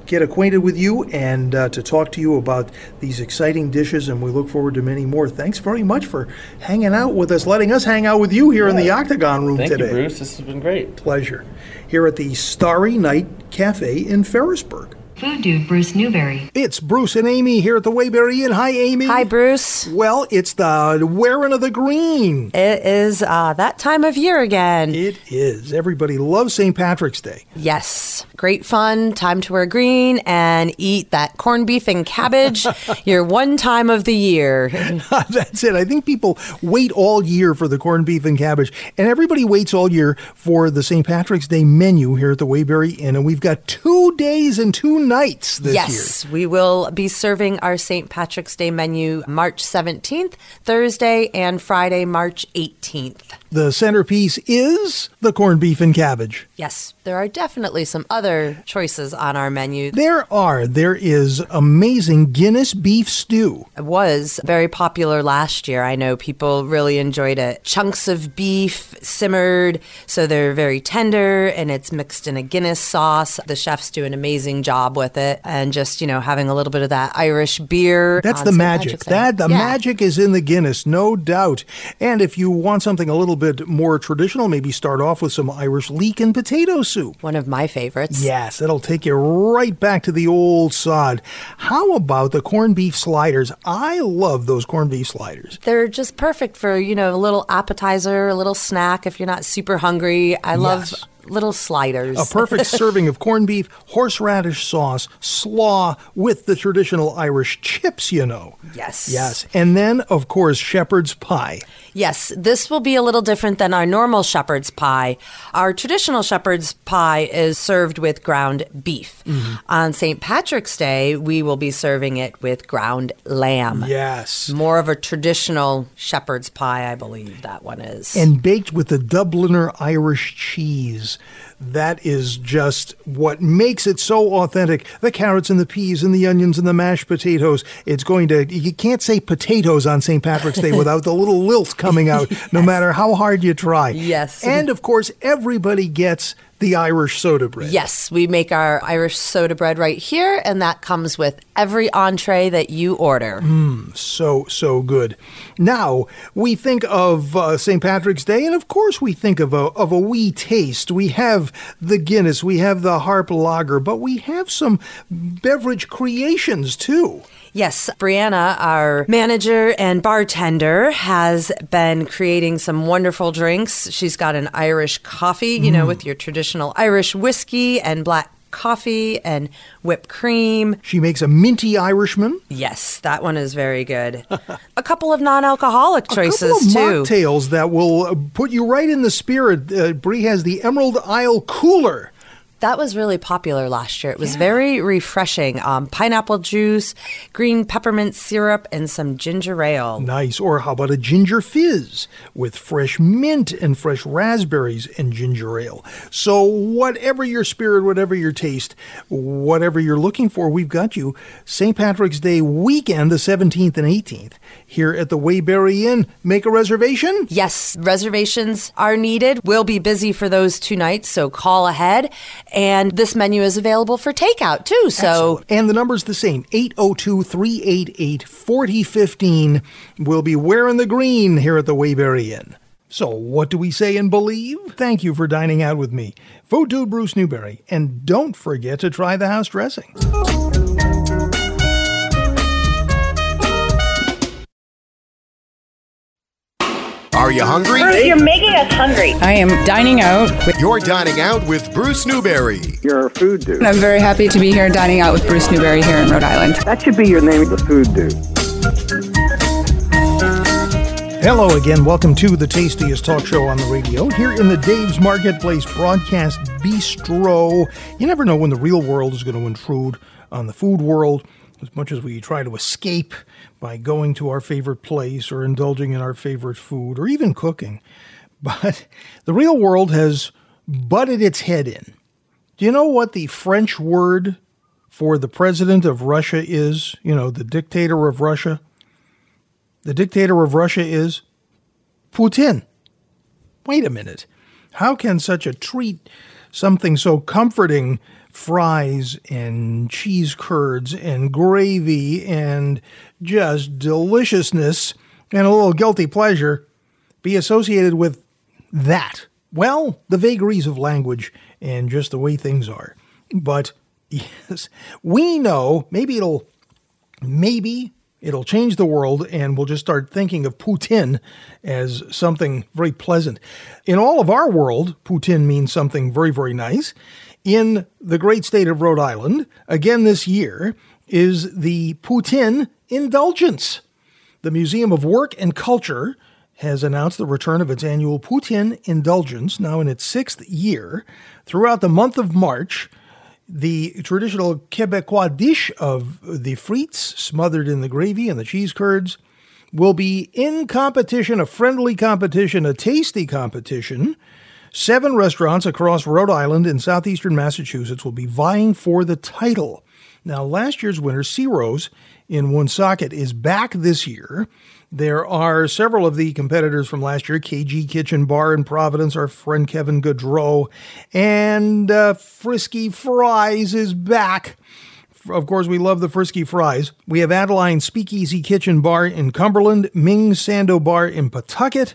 get acquainted with you and uh, to talk to you about these exciting dishes. And we look forward to many more. Thanks very much for hanging out with us, letting us hang out with you here in the Octagon Room Thank today. you, Bruce. This has been great. Pleasure. Here at the Starry Night Cafe in Ferrisburgh. Food Dude Bruce Newberry. It's Bruce and Amy here at the Waybury Inn. Hi, Amy. Hi, Bruce. Well, it's the wearing of the green. It is uh, that time of year again. It is. Everybody loves St. Patrick's Day. Yes. Great fun. Time to wear green and eat that corned beef and cabbage. Your one time of the year. That's it. I think people wait all year for the corned beef and cabbage, and everybody waits all year for the St. Patrick's Day menu here at the Waybury Inn. And we've got two days and two nights this year. yes, we will be serving our St. Patrick's Day menu March 17th, Thursday, and Friday, March 18th. The centerpiece is the corned beef and cabbage. Yes, there are definitely some other choices on our menu. There are. There is amazing Guinness beef stew. It was very popular last year. I know people really enjoyed it. Chunks of beef simmered, so they're very tender, and it's mixed in a Guinness sauce. The chefs do an amazing job with it, and just you know having a little bit of that Irish beer. That's the St. magic. That the Yeah. magic is in the Guinness, no doubt. And if you want something a little bit more traditional, maybe start off with some Irish leek and potato soup. One of my favorites. Yes, it'll take you right back to the old sod. How about the corned beef sliders? I love those corned beef sliders. They're just perfect for, you know, a little appetizer, a little snack if you're not super hungry. I love little sliders. A perfect serving of corned beef, horseradish sauce, slaw with the traditional Irish chips, you know. Yes. Yes. And then, of course, shepherd's pie. Yes, this will be a little different than our normal shepherd's pie. Our traditional shepherd's pie is served with ground beef. Mm-hmm. On St. Patrick's Day, we will be serving it with ground lamb. Yes. More of a traditional shepherd's pie, I believe that one is. and baked with the Dubliner Irish cheese. That is just what makes it so authentic. The carrots and the peas and the onions and the mashed potatoes. It's going to, you can't say potatoes on St. Patrick's Day without the little lilt coming out, no matter how hard you try. Yes. And of course, everybody gets the Irish soda bread. Yes, we make our Irish soda bread right here, and that comes with every entree that you order. so so good. Now we think of uh, St. Patrick's Day, and of course we think of a of a wee taste. We have the Guinness, we have the Harp Lager, but we have some beverage creations too. Yes, Brianna, our manager and bartender, has been creating some wonderful drinks. She's got an Irish coffee, you know, with your traditional Irish whiskey and black coffee and whipped cream. She makes a minty Irishman, Yes, that one is very good. a couple of non-alcoholic choices a couple of too. mocktails that will uh, put you right in the spirit. Uh, Brie has the Emerald Isle Cooler. That was really popular last year. It was very refreshing. Um, pineapple juice, green peppermint syrup, and some ginger ale. Nice. Or how about a ginger fizz with fresh mint and fresh raspberries and ginger ale? So, whatever your spirit, whatever your taste, whatever you're looking for, we've got you. St. Patrick's Day weekend, the 17th and 18th, here at the Waybury Inn. Make a reservation. Yes, reservations are needed. We'll be busy for those two nights, so call ahead. And this menu is available for takeout too. So And the number's the same 802 388 4015. We'll be wearing the green here at the Waybury Inn. So, what do we say and believe? Thank you for dining out with me, Food Dude Bruce Newberry, and don't forget to try the house dressing. Are you hungry? Bruce, you're making us hungry. I am dining out. With, You're dining out with Bruce Newberry. You're a food dude. I'm very happy to be here dining out with Bruce Newberry here in Rhode Island. That should be your name, the food dude. Hello again. Welcome to the tastiest talk show on the radio here in the Dave's Marketplace Broadcast Bistro. You never know when the real world is going to intrude on the food world as much as we try to escape by going to our favorite place or indulging in our favorite food or even cooking. But the real world has butted its head in. Do you know what the French word for the president of Russia is? You know, the dictator of Russia? The dictator of Russia is Putin. Wait a minute. How can such a treat, something so comforting, fries and cheese curds and gravy and just deliciousness and a little guilty pleasure be associated with that? Well, the vagaries of language and just the way things are. But yes, we know maybe it'll maybe it'll change the world and we'll just start thinking of Putin as something very pleasant. In all of our world, Putin means something very, very nice. In the great state of Rhode Island, again this year, is the Poutine Indulgence. The Museum of Work and Culture has announced the return of its annual Poutine Indulgence, now in its sixth year. Throughout the month of March, the traditional Quebecois dish of the frites, smothered in the gravy and the cheese curds, will be in competition, a friendly competition, a tasty competition. Seven restaurants across Rhode Island and southeastern Massachusetts will be vying for the title. Now, last year's winner, Ciro's in Woonsocket, is back this year. There are several of the competitors from last year KG Kitchen Bar in Providence, our friend Kevin Gaudreau, and uh, Frisky Fries is back. Of course, we love the Frisky Fries. We have Adeline Speakeasy Kitchen Bar in Cumberland, Ming Sando Bar in Pawtucket,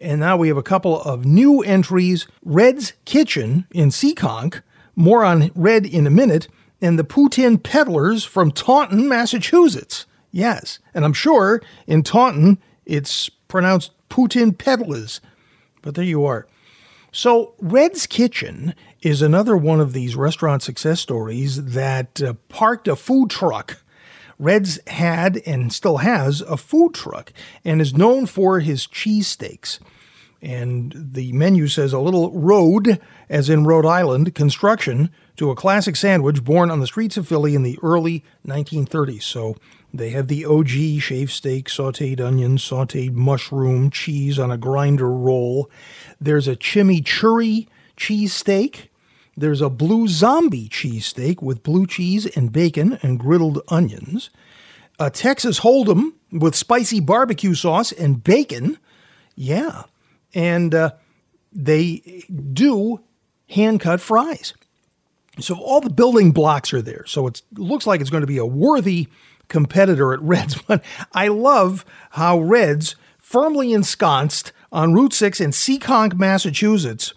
and now we have a couple of new entries Red's Kitchen in Seekonk. More on Red in a minute, and the Poutine Peddlers from Taunton, Massachusetts. Yes, and I'm sure in Taunton it's pronounced Putin Peddlers, but there you are. So, Red's Kitchen is another one of these restaurant success stories that uh, parked a food truck. Red's had and still has a food truck and is known for his cheesesteaks. And the menu says a little road, as in Rhode Island, construction to a classic sandwich born on the streets of Philly in the early 1930s. So they have the OG shaved steak, sauteed onions, sauteed mushroom, cheese on a grinder roll. There's a chimichurri cheesesteak. There's a blue zombie cheesesteak with blue cheese and bacon and griddled onions. A Texas Hold'em with spicy barbecue sauce and bacon. Yeah. And uh, they do hand cut fries. So all the building blocks are there. So it looks like it's going to be a worthy competitor at Reds. But I love how Reds, firmly ensconced on Route 6 in Seekonk, Massachusetts,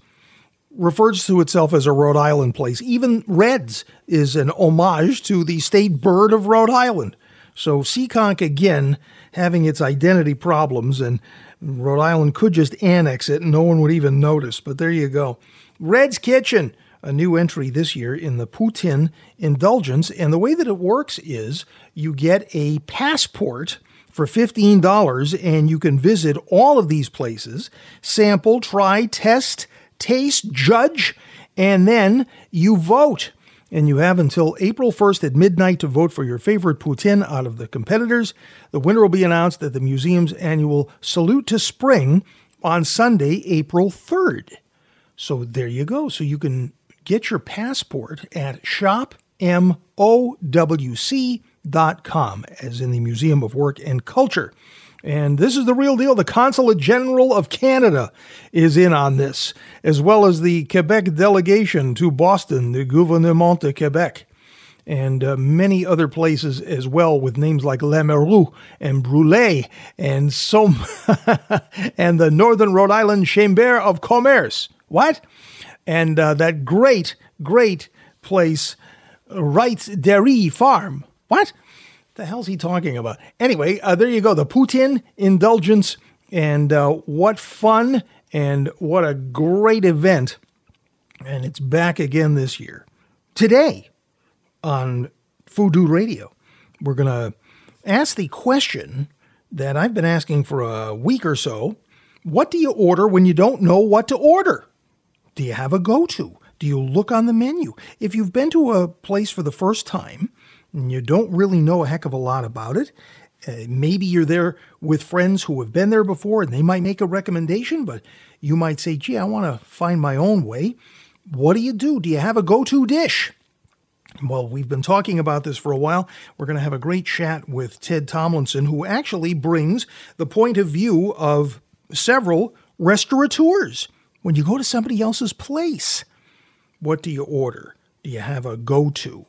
refers to itself as a Rhode Island place. Even Reds is an homage to the state bird of Rhode Island. So Seekonk again having its identity problems, and Rhode Island could just annex it and no one would even notice. But there you go. Red's Kitchen, a new entry this year in the Poutine Indulgence. And the way that it works is you get a passport for $15 and you can visit all of these places, sample, try, test, taste, judge, and then you vote. And you have until April 1st at midnight to vote for your favorite poutine out of the competitors. The winner will be announced at the museum's annual Salute to Spring on Sunday, April 3rd. So there you go. So you can get your passport at shopmowc.com, as in the Museum of Work and Culture. And this is the real deal. The Consulate General of Canada is in on this, as well as the Quebec delegation to Boston, the Gouvernement de Quebec, and uh, many other places as well, with names like Lamoureux and Brule, and so, and the Northern Rhode Island Chamber of Commerce. What? And uh, that great, great place, Wrights Dairy Farm. What? The hell's he talking about? Anyway, uh, there you go. The Poutine Indulgence And uh, what fun and what a great event. And it's back again this year. Today on Dude Radio, we're to ask the question that I've been asking for a week or so What do you order when you don't know what to order? Do you have a go to? Do you look on the menu? If you've been to a place for the first time and you don't really know a heck of a lot about it, uh, maybe you're there with friends who have been there before and they might make a recommendation, but you might say, gee, I want to find my own way. What do you do? Do you have a go to dish? Well, we've been talking about this for a while. We're going to have a great chat with Ted Tomlinson, who actually brings the point of view of several restaurateurs. When you go to somebody else's place, what do you order? Do you have a go to?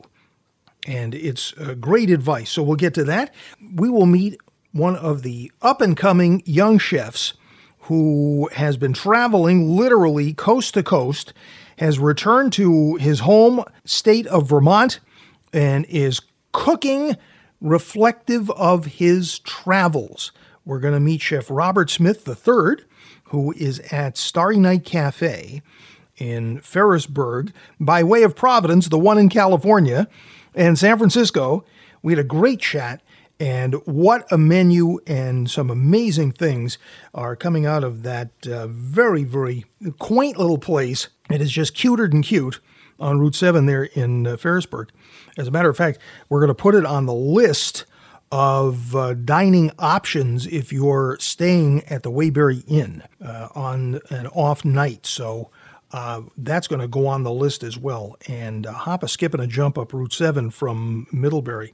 And it's uh, great advice. So we'll get to that. We will meet one of the up and coming young chefs who has been traveling literally coast to coast, has returned to his home state of Vermont, and is cooking reflective of his travels. We're going to meet Chef Robert Smith III, who is at Starry Night Cafe in Ferrisburgh by way of Providence, the one in California, and San Francisco. We had a great chat, and what a menu and some amazing things are coming out of that uh, very, very quaint little place. It is just cuter than cute on Route 7 there in uh, Ferrisburgh. As a matter of fact, we're going to put it on the list of uh, dining options if you're staying at the Waybury Inn uh, on an off night. So uh, that's going to go on the list as well. And uh, hop a skip and a jump up Route 7 from Middlebury.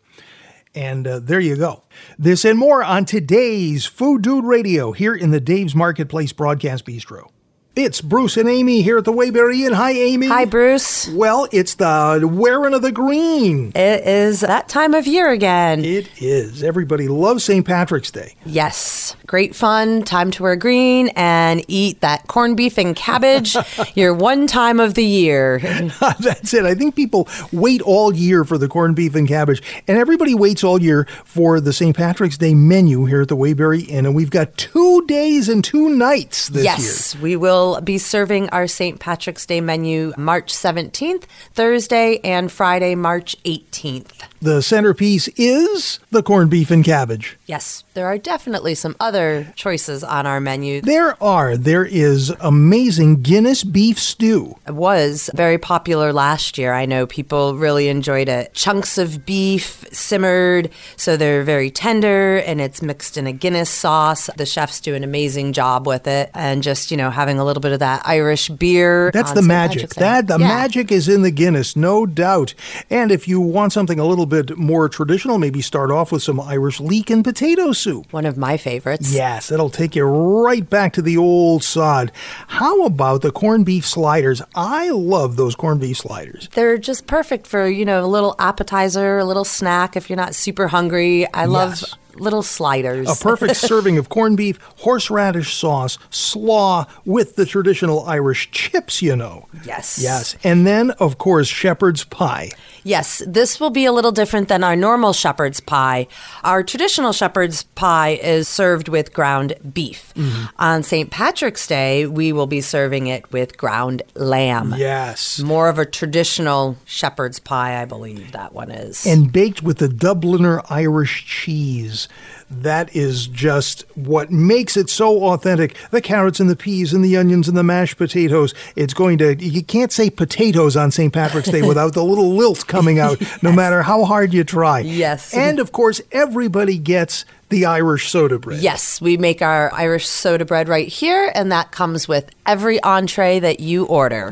And uh, there you go. This and more on today's Food Dude Radio here in the Dave's Marketplace Broadcast Bistro. It's Bruce and Amy here at the Waybury Inn. Hi, Amy. Hi, Bruce. Well, it's the wearing of the green. It is that time of year again. It is. Everybody loves St. Patrick's Day. Yes. Great fun. Time to wear green and eat that corned beef and cabbage. your one time of the year. That's it. I think people wait all year for the corned beef and cabbage, and everybody waits all year for the St. Patrick's Day menu here at the Waybury Inn. And we've got two days and two nights this yes, year. Yes, we will be serving our St. Patrick's Day menu March 17th, Thursday, and Friday, March 18th. The centerpiece is the corned beef and cabbage. Yes, there are definitely some other choices on our menu. There are. There is amazing Guinness beef stew. It was very popular last year. I know people really enjoyed it. Chunks of beef simmered, so they're very tender, and it's mixed in a Guinness sauce. The chefs do an amazing job with it, and just, you know, having a little bit of that Irish beer. That's the magic. That the Yeah. magic is in the Guinness, no doubt. And if you want something a little bit more traditional, maybe start off with some Irish leek and potato soup. One of my favorites. Yes, it'll take you right back to the old sod. How about the corned beef sliders? I love those corned beef sliders. They're just perfect for, you know, a little appetizer, a little snack if you're not super hungry. I love Yes. Little sliders. A perfect serving of corned beef, horseradish sauce, slaw with the traditional Irish chips, you know. Yes. Yes. And then, of course, shepherd's pie. Yes, this will be a little different than our normal shepherd's pie. Our traditional shepherd's pie is served with ground beef. Mm-hmm. On St. Patrick's Day, we will be serving it with ground lamb. Yes. More of a traditional shepherd's pie, I believe that one is. and baked with the Dubliner Irish cheese. That is just what makes it so authentic. The carrots and the peas and the onions and the mashed potatoes. It's going to, you can't say potatoes on St. Patrick's Day without the little lilt coming out, no matter how hard you try. Yes. And of course, everybody gets the Irish soda bread. Yes, we make our Irish soda bread right here, and that comes with every entree that you order.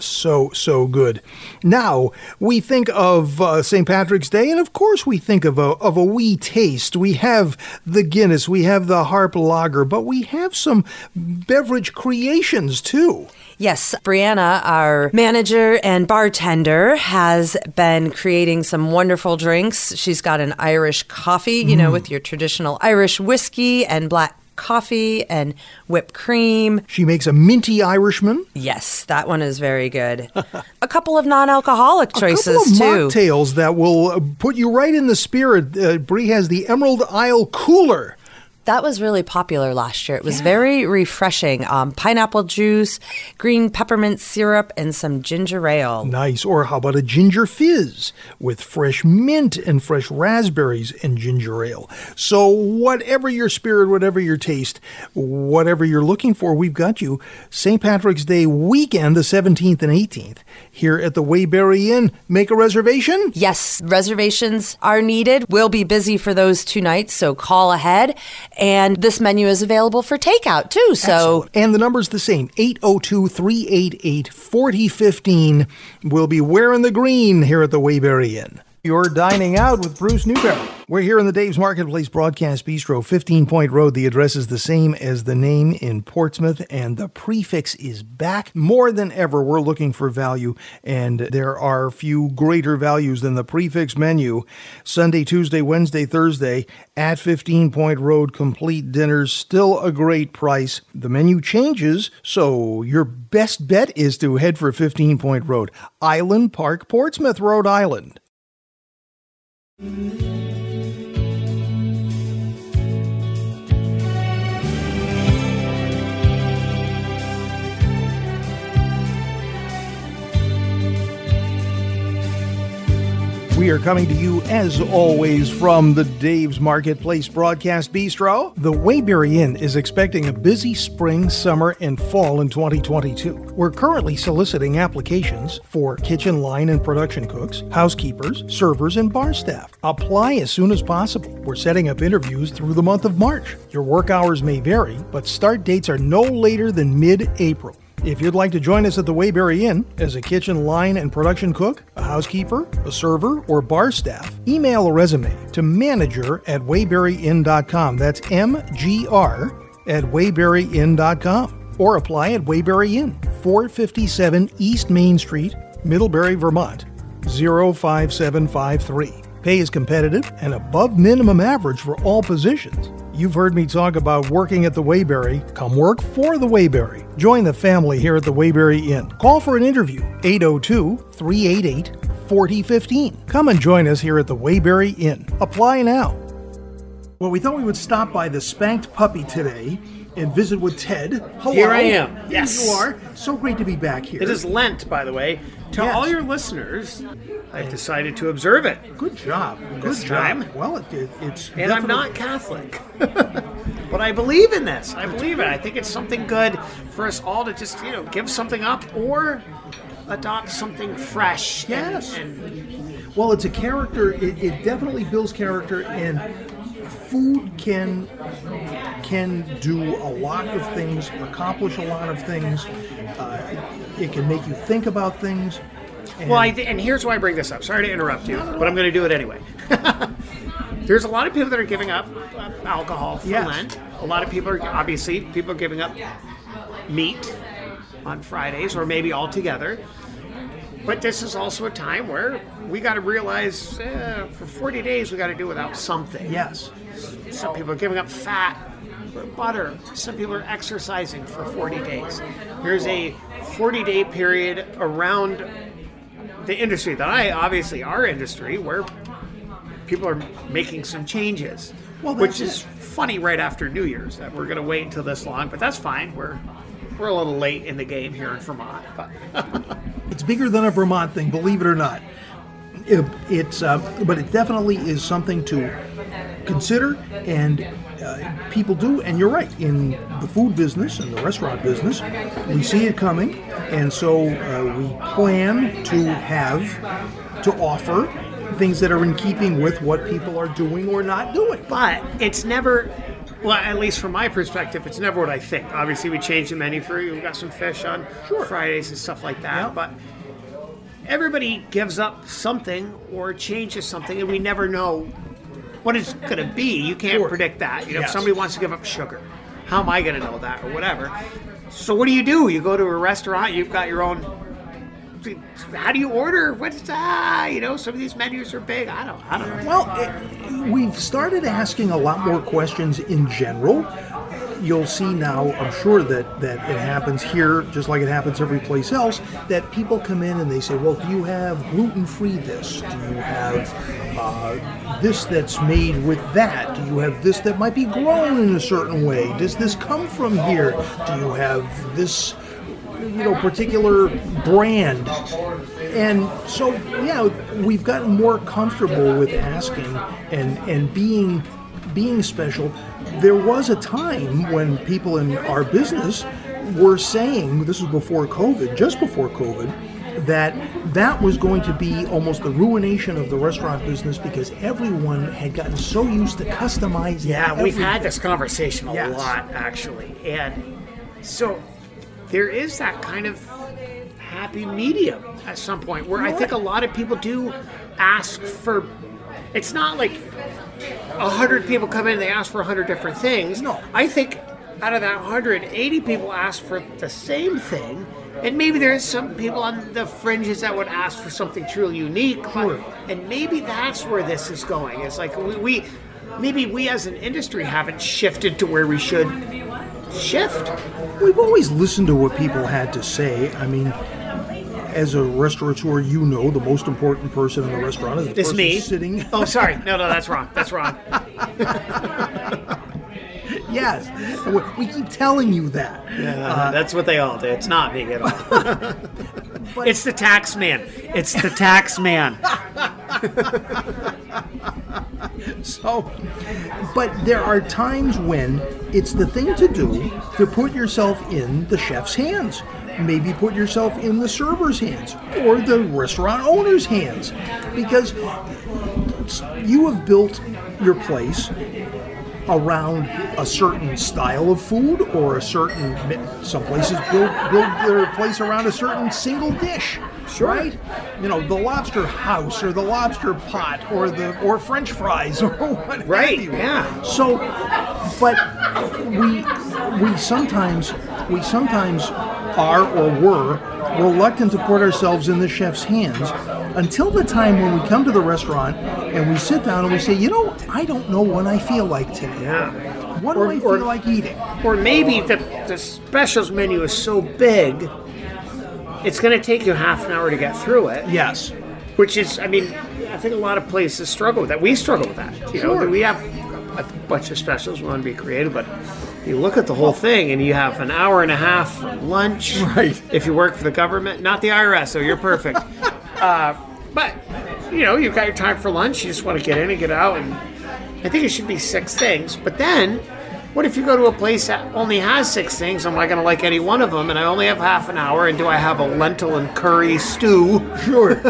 so so good. Now we think of uh, St. Patrick's Day, and of course we think of a of a wee taste. We have the Guinness, we have the Harp Lager, but we have some beverage creations too. Yes, Brianna, our manager and bartender, has been creating some wonderful drinks. She's got an Irish coffee, you know, with your traditional Irish whiskey and black coffee and whipped cream. She makes a minty Irishman, Yes, that one is very good. a couple of non-alcoholic choices a couple of too. mocktails that will put you right in the spirit. Uh, Brie has the Emerald Isle Cooler. That was really popular last year. It was very refreshing. Um, pineapple juice, green peppermint syrup, and some ginger ale. Nice. Or how about a ginger fizz with fresh mint and fresh raspberries and ginger ale? So, whatever your spirit, whatever your taste, whatever you're looking for, we've got you. St. Patrick's Day weekend, the 17th and 18th, here at the Waybury Inn. Make a reservation? Yes, reservations are needed. We'll be busy for those two nights, so call ahead. And this menu is available for takeout too. So Excellent. And the number's the same 802 388 4015. We'll be wearing the green here at the Waybury Inn. You're dining out with Bruce Newberry. We're here in the Dave's Marketplace Broadcast Bistro, 15 Point Road. The address is the same as the name in Portsmouth, and the prix fixe is back. More than ever, we're looking for value, and there are few greater values than the prix fixe menu. Sunday, Tuesday, Wednesday, Thursday at 15 Point Road, complete dinners, still a great price. The menu changes, so your best bet is to head for 15 Point Road, Island Park, Portsmouth, Rhode Island. Música We are coming to you, as always, from the Dave's Marketplace Broadcast Bistro. The Waybury Inn is expecting a busy spring, summer, and fall in 2022. We're currently soliciting applications for kitchen line and production cooks, housekeepers, servers, and bar staff. Apply as soon as possible. We're setting up interviews through the month of March. Your work hours may vary, but start dates are no later than mid April. If you'd like to join us at the Waybury Inn as a kitchen line and production cook, a housekeeper, a server, or bar staff, email a resume to manager at wayburyinn.com. That's M-G-R at wayburyinn.com. Or apply at Waybury Inn, 457 East Main Street, Middlebury, Vermont, 05753. Pay is competitive and above minimum average for all positions. You've heard me talk about working at the Waybury. Come work for the Waybury. Join the family here at the Waybury Inn. Call for an interview 802 388 4015. Come and join us here at the Waybury Inn. Apply now. Well, we thought we would stop by the Spanked Puppy today and visit with Ted. Hello. Here I am. Here Yes. you are. So great to be back here. It is Lent, by the way. To Yes. all your listeners, I've decided to observe it. Good job. Good This job. time. Well, it, it, it's And I'm not Catholic. but I believe in this. I believe it. I think it's something good for us all to just, you know, give something up or adopt something fresh. and- Yes. And, Well, it's a character. It, it definitely builds character, and food can can do a lot of things, accomplish a lot of things. Uh, it can make you think about things. And well, I th- and here's why I bring this up. Sorry to interrupt you, but I'm going to do it anyway. There's a lot of people that are giving up uh, alcohol for Yes. Lent. A lot of people are obviously people are giving up meat on Fridays or maybe altogether. But this is also a time where we got to realize eh, for 40 days we got to do without something. yes, Some people are giving up fat or butter. Some people are exercising for 40 days. There's a 40 day period around the industry that I obviously our industry where people are making some changes. Well, which is funny right after New Year's that we're going to wait until this long, but that's fine. We're we're a little late in the game here in Vermont, but it's bigger than a Vermont thing, believe it or not. It, it's, uh, but it definitely is something to consider, and uh, people do. And you're right. In the food business and the restaurant business, we see it coming, and so uh, we plan to have to offer things that are in keeping with what people are doing or not doing. but it's never well at least from my perspective it's never what i think obviously we changed the menu for you we got some fish on Sure. fridays and stuff like that Yeah. but everybody gives up something or changes something and we never know what it's going to be you can't Sure. predict that you know Yes. if somebody wants to give up sugar how am i going to know that or whatever so what do you do you go to a restaurant you've got your own how do you order what's ah you know some of these menus are big i don't i don't know Well, it, we've started asking a lot more questions in general. you'll see now, I'm sure that, that it happens here just like it happens every place else, that people come in and they say, well, do you have gluten-free this? Do you have uh, this that's made with that? Do you have this that might be grown in a certain way? Does this come from here? Do you have this you know particular brand and so yeah we've gotten more comfortable with asking and and being being special there was a time when people in our business were saying this was before covid just before covid that that was going to be almost the ruination of the restaurant business because everyone had gotten so used to customizing Yeah, we've had this conversation a Yes. lot, actually. And so there is that kind of happy medium at some point where I think a lot of people do ask for. It's not like a hundred people come in and they ask for a hundred different things. No, I think out of that hundred, eighty people ask for the same thing, and maybe there's some people on the fringes that would ask for something truly unique. but- and maybe that's where this is going. It's like we, we maybe we as an industry haven't shifted to where we should shift. We've always listened to what people had to say. I mean, as a restaurateur, you know the most important person in the restaurant is the It's person me. sitting. Oh, sorry. No, no, that's wrong. That's wrong. yes, we- keep telling you that. Uh, that's what they all do. It's not me at all. it's the tax man. It's the tax man. So, but there are times when it's the thing to do to put yourself in the chef's hands. Maybe put yourself in the server's hands or the restaurant owner's hands because you have built your place around a certain style of food or a certain some places build build their place around a certain single dish right? You know the lobster house or the lobster pot or the or french fries or what Right, yeah. so but we we sometimes we sometimes are or were reluctant to put ourselves in the chef's hands until the time when we come to the restaurant and we sit down and we say, you know, I don't know what I feel like today. Yeah. What do Or- I feel or- like eating? Or maybe the, the specials menu is so big, it's going to take you half an hour to get through it. Yes. Which is, I mean, I think a lot of places struggle with that. We struggle with that. You know, Sure. we have a bunch of specials. We want to be creative, but you look at the whole thing and you have an hour and a half for lunch. Right. If you work for the government, not the IRS, so you're perfect. uh, but, you know, you've got your time for lunch. You just want to get in and get out. And I think it should be six things. But then, what if you go to a place that only has six things? Am I going to like any one of them? And I only have half an hour. And do I have a lentil and curry stew? Sure,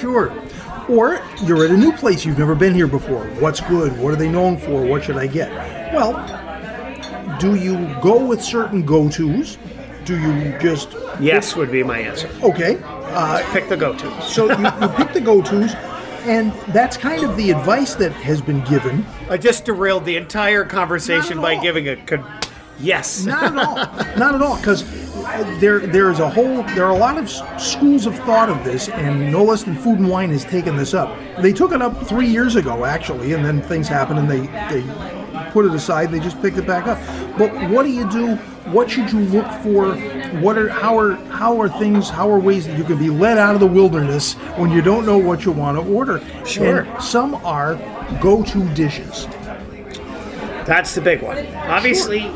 sure. Or you're at a new place you've never been here before. What's good? What are they known for? What should I get? Well, do you go with certain go-tos? Do you just Yes, would be my answer. okay? Uh, Pick the go-to. so you, you pick the go-tos, and that's kind of the advice that has been given. I just derailed the entire conversation Not by all. giving a con- yes. Not at all. Not at all, because there there's a whole there are a lot of s- schools of thought of this, and no less than Food and Wine has taken this up. They took it up three years ago, actually, and then things happened, and they they put it aside. They just picked it back up. But what do you do? What should you look for? What are how are how are things? How are ways that you can be led out of the wilderness when you don't know what you want to order? Sure. And some are go-to dishes. That's the big one. Obviously,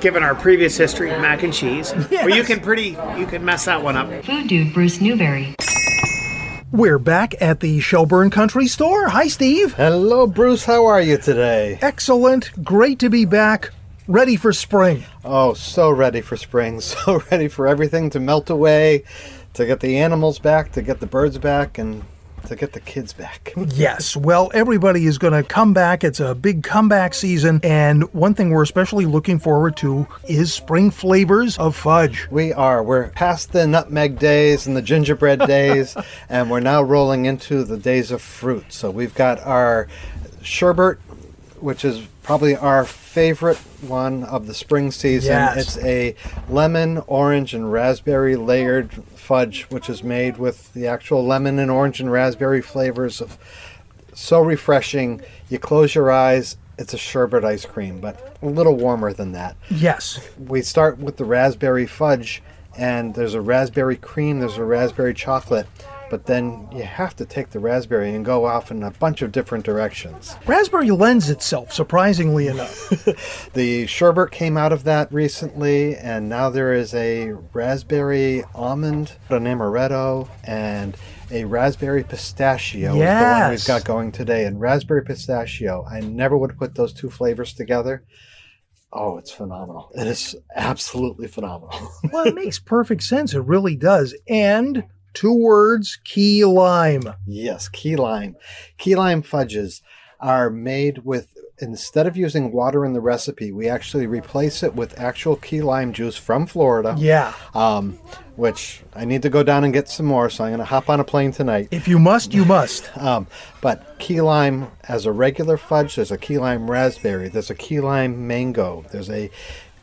given our previous history, of mac and cheese, where you can pretty you can mess that one up. Food Dude Bruce Newbury. We're back at the Shelburne Country Store. Hi, Steve. Hello, Bruce. How are you today? Excellent. Great to be back. Ready for spring. Oh, so ready for spring. So ready for everything to melt away, to get the animals back, to get the birds back, and to get the kids back. Yes. Well, everybody is going to come back. It's a big comeback season. And one thing we're especially looking forward to is spring flavors of fudge. We are. We're past the nutmeg days and the gingerbread days, and we're now rolling into the days of fruit. So we've got our sherbet, which is probably our favorite one of the spring season. Yes. It's a lemon, orange, and raspberry layered fudge, which is made with the actual lemon and orange and raspberry flavors of so refreshing. You close your eyes it's a sherbet ice cream, but a little warmer than that. Yes. We start with the raspberry fudge, and there's a raspberry cream, there's a raspberry chocolate, but then you have to take the raspberry and go off in a bunch of different directions. Raspberry lends itself, surprisingly enough. The sherbet came out of that recently, and now there is a raspberry almond, an amaretto, and a raspberry pistachio is the one we've got going today. And raspberry pistachio, I never would have put those two flavors together. Oh, it's phenomenal. It is absolutely phenomenal. well, it makes perfect sense. It really does. And two words key lime. Yes, key lime. Key lime fudges are made with instead of using water in the recipe, we actually replace it with actual key lime juice from Florida. Yeah. Um, which I need to go down and get some more, so I'm going to hop on a plane tonight. If you must, you must. Um, but key lime as a regular fudge, there's a key lime raspberry, there's a key lime mango, there's a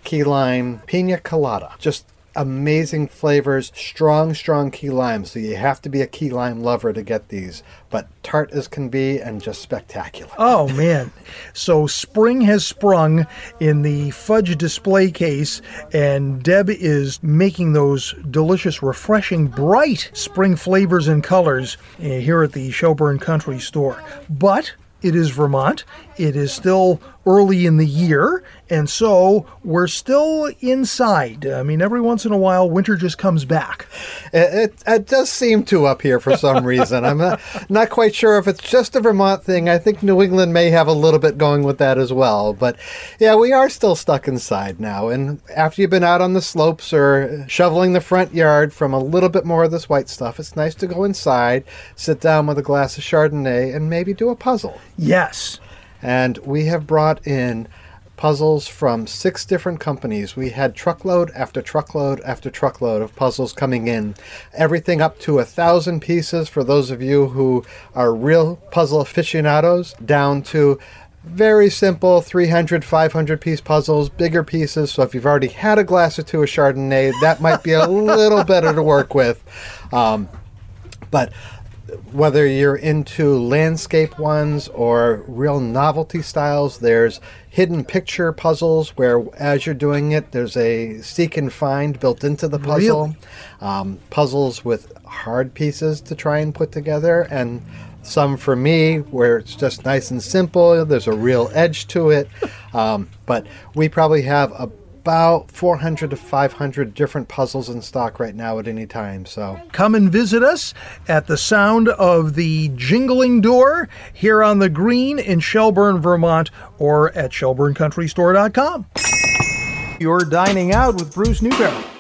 key lime pina colada. Just amazing flavors, strong, strong key lime. So you have to be a key lime lover to get these. But tart as can be and just spectacular. Oh man. So spring has sprung in the fudge display case and Deb is making those delicious, refreshing, bright spring flavors and colors eh, here at the Shelburne Country Store. But it is Vermont. It is still early in the year, and so we're still inside. I mean, every once in a while, winter just comes back. It, it, it does seem to up here for some reason. I'm not, not quite sure if it's just a Vermont thing. I think New England may have a little bit going with that as well. But yeah, we are still stuck inside now. And after you've been out on the slopes or shoveling the front yard from a little bit more of this white stuff, it's nice to go inside, sit down with a glass of Chardonnay, and maybe do a puzzle. Yes. And we have brought in puzzles from six different companies. We had truckload after truckload after truckload of puzzles coming in. Everything up to a thousand pieces for those of you who are real puzzle aficionados, down to very simple 300 500 piece puzzles bigger pieces so if you've already had a glass or two of chardonnay that might be a little better to work with um, but whether you're into landscape ones or real novelty styles, there's hidden picture puzzles where, as you're doing it, there's a seek and find built into the puzzle. Really? Um, puzzles with hard pieces to try and put together, and some for me where it's just nice and simple. There's a real edge to it. Um, but we probably have about 400 to 500 different puzzles in stock right now at any time. So. Come and visit us at the sound of the jingling door here on the green in Shelburne, Vermont, or at shelburnecountrystore.com. You're dining out with Bruce Newbury.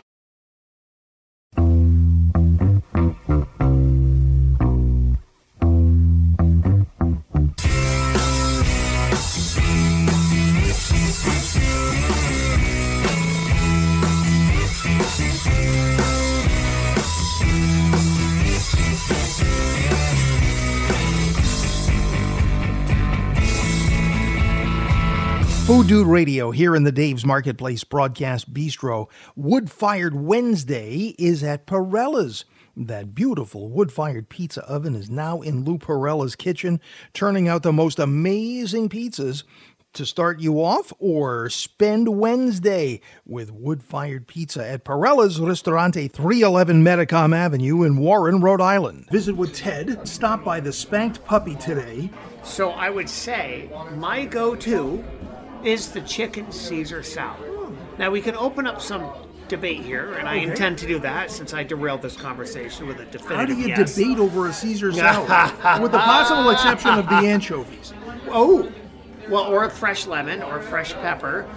Dude Radio here in the Dave's Marketplace Broadcast Bistro. Wood Fired Wednesday is at Perella's. That beautiful wood fired pizza oven is now in Lou Perella's kitchen, turning out the most amazing pizzas to start you off or spend Wednesday with wood fired pizza at Perella's Ristorante 311 Metacom Avenue in Warren, Rhode Island. Visit with Ted. Stop by the Spanked Puppy today. So I would say my go-to is the chicken Caesar salad. Now we can open up some debate here, and I Okay. intend to do that since I derailed this conversation with a definitive How do you yes. debate over a Caesar salad? with the possible exception of the anchovies. Oh, well, or a fresh lemon, or fresh pepper,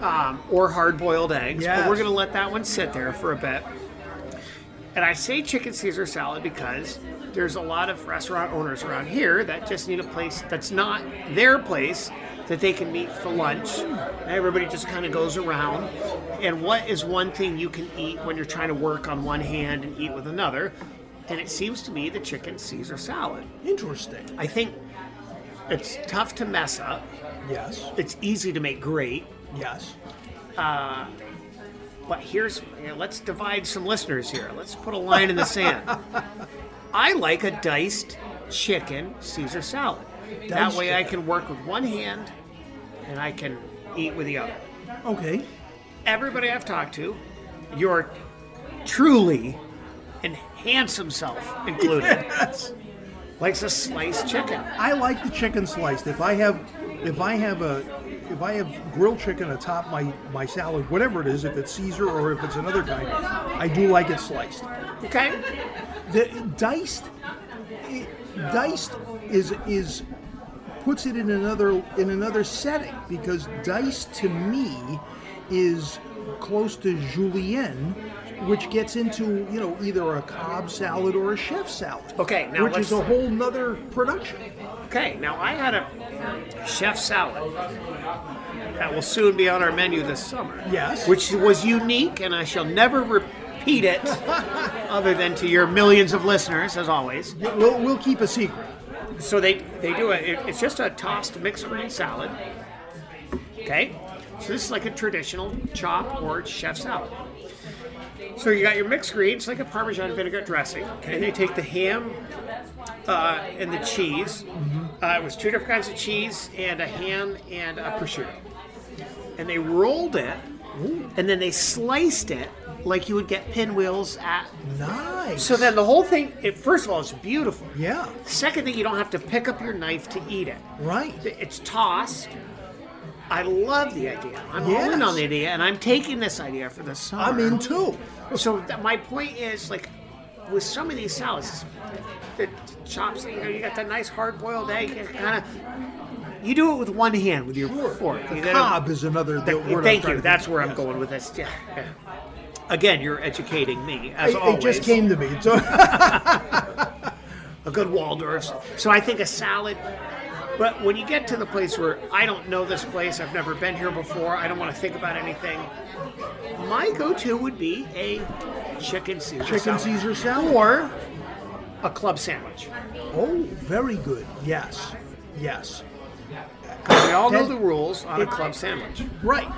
um, or hard-boiled eggs. But we're going to let that one sit there for a bit. And I say chicken Caesar salad because there's a lot of restaurant owners around here that just need a place that's not their place that they can meet for lunch. Everybody just kind of goes around. And what is one thing you can eat when you're trying to work on one hand and eat with another? And it seems to me the chicken Caesar salad. Interesting. I think it's tough to mess up. Yes. It's easy to make great. Yes. Uh, but here's you know, let's divide some listeners here. Let's put a line in the sand. I like a diced chicken Caesar salad. that Diced way I can work with one hand and I can eat with the other. Okay. Everybody I've talked to, your truly and handsome self included, Yes. likes a sliced chicken. I like the chicken sliced. If I have, if I have a, if I have grilled chicken atop my my salad, whatever it is, if it's Caesar or if it's another kind, I do like it sliced. Okay? The diced, it, diced is is puts it in another in another setting because dice to me is close to julienne, which gets into you know either a Cobb salad or a chef salad. Okay, now which is a whole nother production. Okay, now I had a chef salad that will soon be on our menu this summer. Yes. Which was unique, and I shall never repeat it other than to your millions of listeners, as always. We'll, we'll keep a secret. So they, they do it, it- it's just a tossed mixed green salad. Okay? So this is like a traditional chop or chef salad. So you got your mixed greens, like a Parmesan vinegar dressing, and they take the ham uh, and the cheese. Uh, it was two different kinds of cheese and a ham and a prosciutto. And they rolled it, and then they sliced it like you would get pinwheels at. Nice. So then the whole thing, it, first of all, it's beautiful. Yeah. Second thing, you don't have to pick up your knife to eat it. Right. It's tossed. I love the idea. I'm all in on the idea, and I'm taking this idea for the summer. I'm in too. So th- my point is, like, with some of these salads, the chops, you know, you got that nice hard-boiled egg, kind of. You do it with one hand with your fork. The You Cobb is another. Th- word I'm thank you. That's where I'm going with this. Yeah. yeah. Again, you're educating me as It, always. it just came to me. So a good Waldorf. So I think a salad. But when you get to the place where I don't know this place, I've never been here before, I don't want to think about anything. My go-to would be a chicken Caesar Chicken salad. Caesar salad. or a club sandwich. Oh, very good. Yes. Yes. We all know the rules on a club sandwich. Right.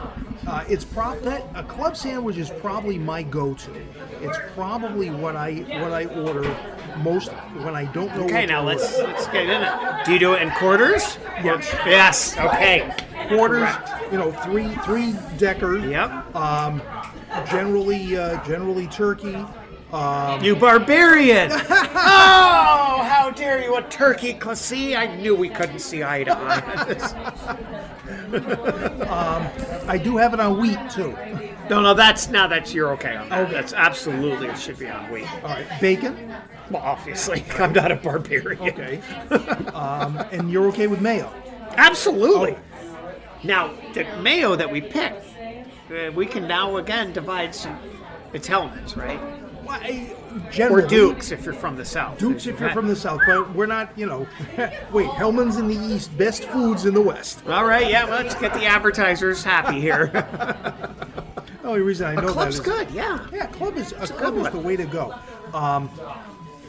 Uh, it's prob that a club sandwich is probably my go-to. It's probably what I what I order most when I don't know. Okay, what now to let's order. let's get in it. Do you do it in quarters? Yes. Yes. Okay. quarters. Correct. You know, three three decker. Yep. Um, generally uh, generally turkey. Um, You barbarian! oh, how dare you, a turkey cl- See, I knew we couldn't see eye to eye. I do have it on wheat too. no, no, that's now that's you're okay on that. That's absolutely it should be on wheat. All right, bacon. Well, obviously, I'm not a barbarian. Okay. um, and you're okay with mayo. Absolutely. Now, the mayo that we picked, uh, we can now again divide some its elements, right? Why, Or generally, Dukes if you're from the south. Dukes if you're from the south, but we're not. You know, wait. Hellmann's in the east. Best foods in the west. All right, yeah. Well, let's get the advertisers happy here. The only reason I a know club's that is good, yeah. Yeah, club is a a club is the way to go. Um,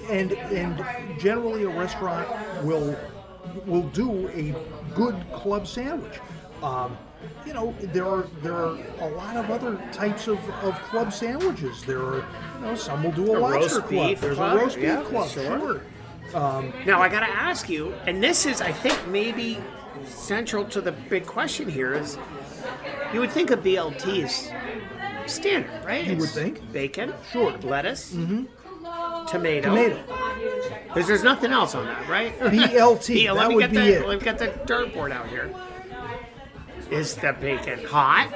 and and generally a restaurant will will do a good club sandwich. Um, you know, there are there are a lot of other types of, of club sandwiches. There are you know some will do a, A lobster roast club. beef There's club, a roast beef yeah, club. sure. Sure. Um, now I got to ask you, and this is, I think, maybe central to the big question here is, you would think a BLT is standard, right? You would think. bacon, Sure. lettuce, mm-hmm. tomato, Tomato. Because there's nothing else on that, right? BLT, B- that let me would get be the, it. Let me get the dartboard out here. Is the bacon hot?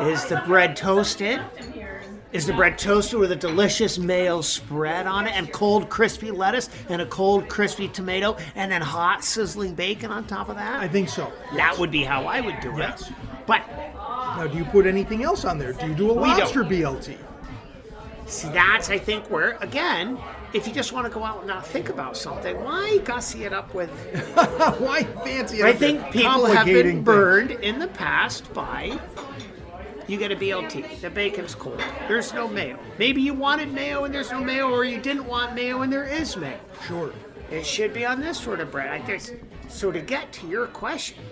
Is the bread toasted? Is the bread toasted with a delicious mayo spread on it and cold crispy lettuce and a cold crispy tomato and then hot sizzling bacon on top of that? I think so. that would be how I would do it. Yes. But Now, do you put anything else on there? Do you do a lobster BLT? see, that's I think where again, if you just want to go out and not think about something, why gussy it up with Why fancy? it I think people have been things. burned in the past by you get a BLT. The bacon's cold. There's no mayo. Maybe you wanted mayo and there's no mayo, or you didn't want mayo and there is mayo. Sure. It should be on this sort of bread. I guess. So to get to your question,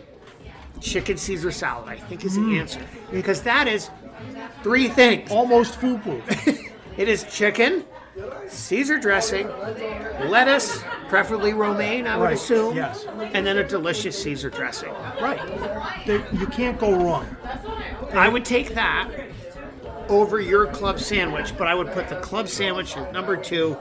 chicken Caesar salad, I think is the mm. answer because that is three things. Almost foolproof. It is chicken, Caesar dressing, lettuce, preferably romaine, I would Right, assume. yes. And then a delicious Caesar dressing. Right. There, you can't go wrong. I would take that over your club sandwich, but I would put the club sandwich at number two.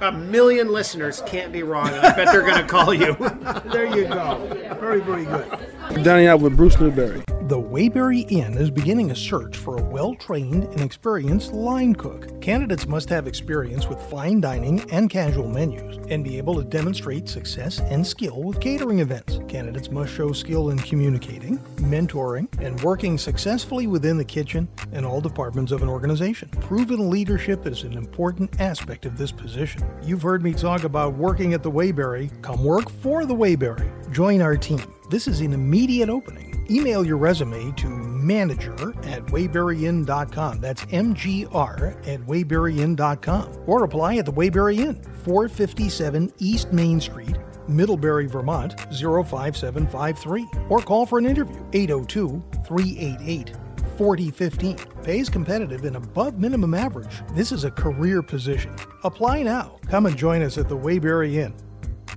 A million listeners can't be wrong, I bet they're going to call you. There you go. Very, very good. Dining out with Bruce Newbury. The Waybury Inn is beginning a search for a well trained and experienced line cook. Candidates must have experience with fine dining and casual menus and be able to demonstrate success and skill with catering events. Candidates must show skill in communicating, mentoring, and working successfully within the kitchen and all departments of an organization. Proven leadership is an important aspect of this position. You've heard me talk about working at the Waybury. Come work for the Waybury. Join our team. This is an immediate opening. Email your resume to manager at wayburyinn.com. That's MGR at wayburyinn.com. Or apply at the Waybury Inn, 457 East Main Street, Middlebury, Vermont 05753. Or call for an interview 802 388 4015. Pay is competitive and above minimum average. This is a career position. Apply now. Come and join us at the Waybury Inn.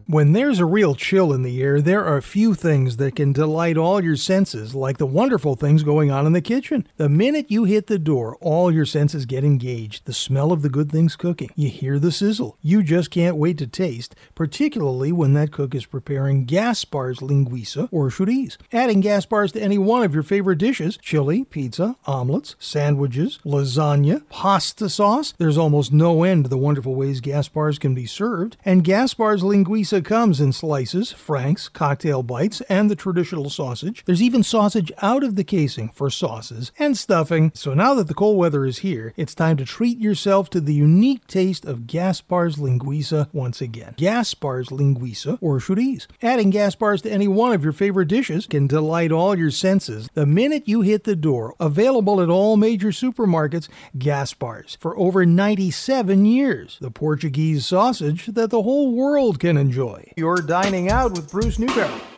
When there's a real chill in the air, there are a few things that can delight all your senses like the wonderful things going on in the kitchen. The minute you hit the door, all your senses get engaged. The smell of the good things cooking. You hear the sizzle. You just can't wait to taste, particularly when that cook is preparing Gaspar's linguiça or chorizo. Adding Gaspar's to any one of your favorite dishes chili, pizza, omelets, sandwiches, lasagna, pasta sauce. There's almost no end to the wonderful ways Gaspar's can be served. And Gaspar's linguiça comes in slices, franks, cocktail bites, and the traditional sausage. There's even sausage out of the casing for sauces and stuffing. So now that the cold weather is here, it's time to treat yourself to the unique taste of Gaspar's linguiça once again. Gaspar's linguiça or chorizo. Adding Gaspar's to any one of your favorite dishes can delight all your senses the minute you hit the door. Available at all major supermarkets, Gaspar's for over 97 years. The Portuguese sausage that the whole world can enjoy. You're dining out with Bruce Newbury.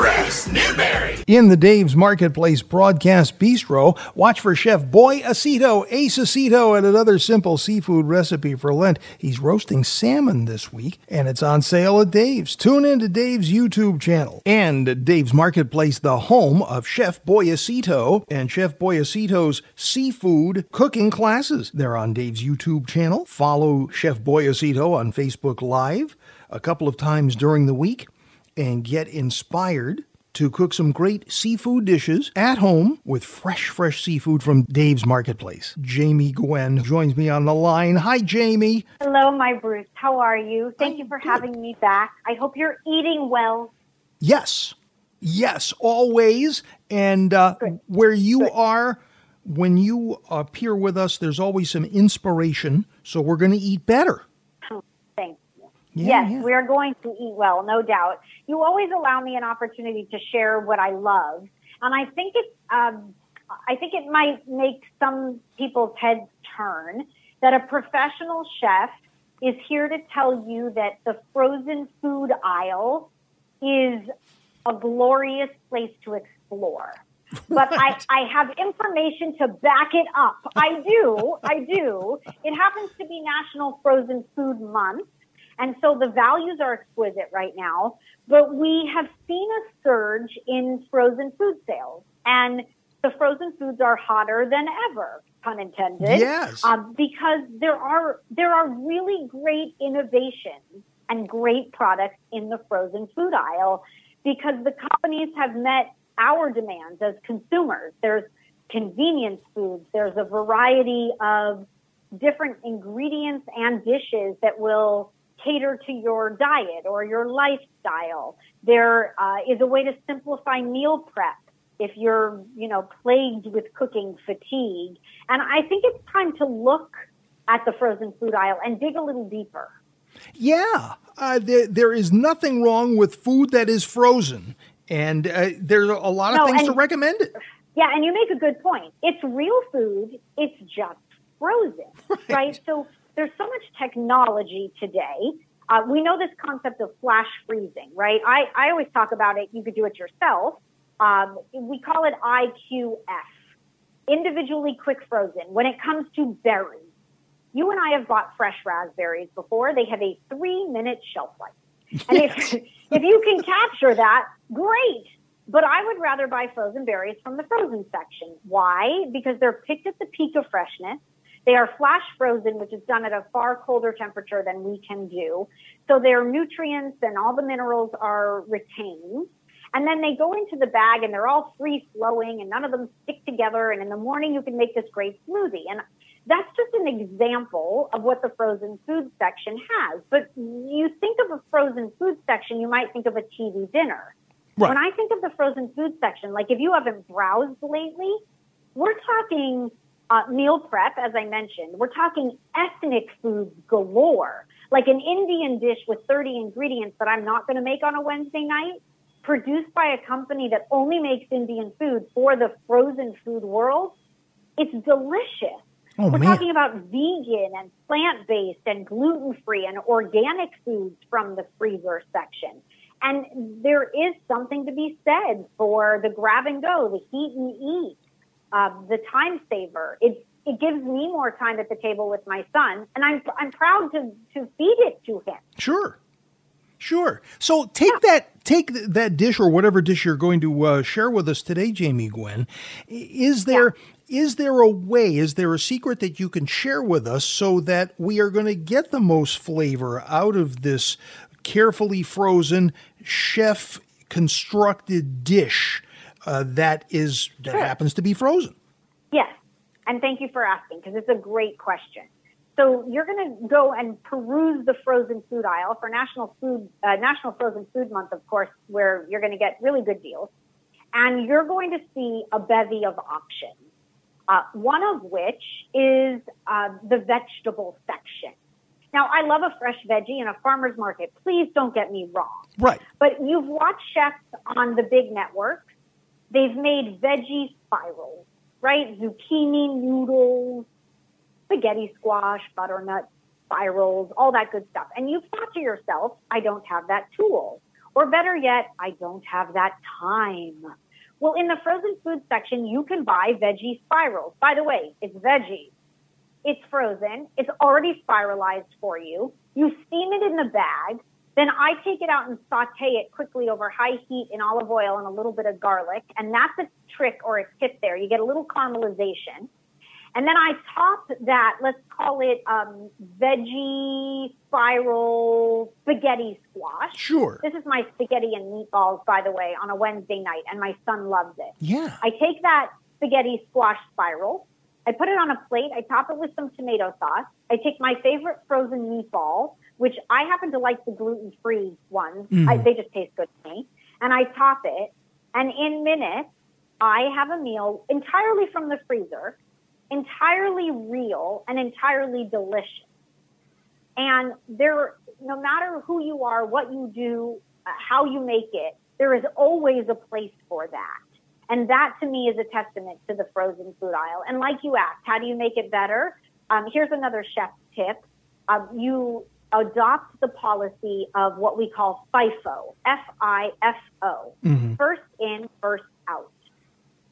Bruce Newbury. In the Dave's Marketplace Broadcast Bistro, watch for Chef Boy Acito, Ace Acito, and another simple seafood recipe for Lent. He's roasting salmon this week, and it's on sale at Dave's. Tune in to Dave's YouTube channel. And Dave's Marketplace, the home of Chef Boy Acito and Chef Boy Acito's seafood cooking classes. They're on Dave's YouTube channel. Follow Chef Boy Acito on Facebook Live a couple of times during the week and get inspired to cook some great seafood dishes at home with fresh, fresh seafood from Dave's Marketplace. Jamie Gwen joins me on the line. Hi, Jamie. Hello, my Bruce. How are you? Thank you for having me back. I hope you're eating well. Yes, yes, always. And uh, where you are, when you appear with us, there's always some inspiration. So we're going to eat better. Thank you. Yeah, yes, yeah. we are going to eat well, no doubt. You always allow me an opportunity to share what I love, and I think it. Um, I think it might make some people's heads turn that a professional chef is here to tell you that the frozen food aisle is a glorious place to explore. But I, I have information to back it up. I do. I do. It happens to be National Frozen Food Month. And so the values are exquisite right now, but we have seen a surge in frozen food sales and the frozen foods are hotter than ever, pun intended. Yes. Um, because there are, there are really great innovations and great products in the frozen food aisle because the companies have met our demands as consumers. There's convenience foods. There's a variety of different ingredients and dishes that will cater to your diet or your lifestyle. There uh, is a way to simplify meal prep if you're, you know, plagued with cooking fatigue. And I think it's time to look at the frozen food aisle and dig a little deeper. Yeah, uh, there, there is nothing wrong with food that is frozen. And uh, there's a lot of No, things to recommend it. Yeah, and you make a good point. It's real food, it's just frozen, right? So there's so much technology today. Uh, we know this concept of flash freezing, right? I, I always talk about it. You could do it yourself. Um, we call it IQF, individually quick frozen. When it comes to berries, You and I have bought fresh raspberries before. They have a three minute shelf life. And if, if you can capture that, great. But I would rather buy frozen berries from the frozen section. Why? Because they're picked at the peak of freshness. They are flash frozen, which is done at a far colder temperature than we can do. So their nutrients and all the minerals are retained. And then they go into the bag and they're all free flowing and none of them stick together. And in the morning, you can make this great smoothie. And that's just an example of what the frozen food section has. But you think of a frozen food section, you might think of a TV dinner. Right. When I think of the frozen food section, like if you haven't browsed lately, we're talking uh, meal prep, as I mentioned. We're talking ethnic foods galore, like an Indian dish with 30 ingredients that I'm not going to make on a Wednesday night, produced by a company that only makes Indian food for the frozen food world. It's delicious. Oh, We're man. talking about vegan and plant based and gluten free and organic foods from the freezer section. And there is something to be said for the grab and go, the heat and eat, uh, the time saver. It it gives me more time at the table with my son, and I'm I'm proud to to feed it to him. Sure. Sure. So take that take th- that dish or whatever dish you're going to uh, share with us today, Jamie Gwen. Is there is there a way? Is there a secret that you can share with us so that we are going to get the most flavor out of this carefully frozen chef constructed dish uh, that is that Sure. happens to be frozen? Yes, and thank you for asking because it's a great question. So you're going to go and peruse the frozen food aisle for National Food uh, National Frozen Food Month, of course, where you're going to get really good deals, and you're going to see a bevy of options. Uh, one of which is uh, the vegetable section. Now, I love a fresh veggie in a farmer's market. Please don't get me wrong. Right. But you've watched chefs on the big networks. They've made veggie spirals, right? Zucchini noodles, spaghetti squash, butternut spirals, all that good stuff. And you've thought to yourself, I don't have that tool. Or better yet, I don't have that time. Well, in the frozen food section, you can buy veggie spirals. By the way, it's veggies. It's frozen. It's already spiralized for you. You steam it in the bag. Then I take it out and saute it quickly over high heat in olive oil and a little bit of garlic. And that's a trick or a tip there. You get a little caramelization. And then I top that, let's call it um, veggie spiral spaghetti squash. Sure. This is my spaghetti and meatballs, by the way, on a Wednesday night, and my son loves it. Yeah. I take that spaghetti squash spiral, I put it on a plate, I top it with some tomato sauce. I take my favorite frozen meatball, which I happen to like the gluten free ones. Mhm. I, they just taste good to me. And I top it, and in minutes, I have a meal entirely from the freezer, entirely real, and entirely delicious. And there, no matter who you are, what you do, uh, how you make it, there is always a place for that. And that to me is a testament to the frozen food aisle. And like you asked, how do you make it better? Um, here's another chef tip. Um, you adopt the policy of what we call FIFO, F-I-F-O, Mhm. first in, first out.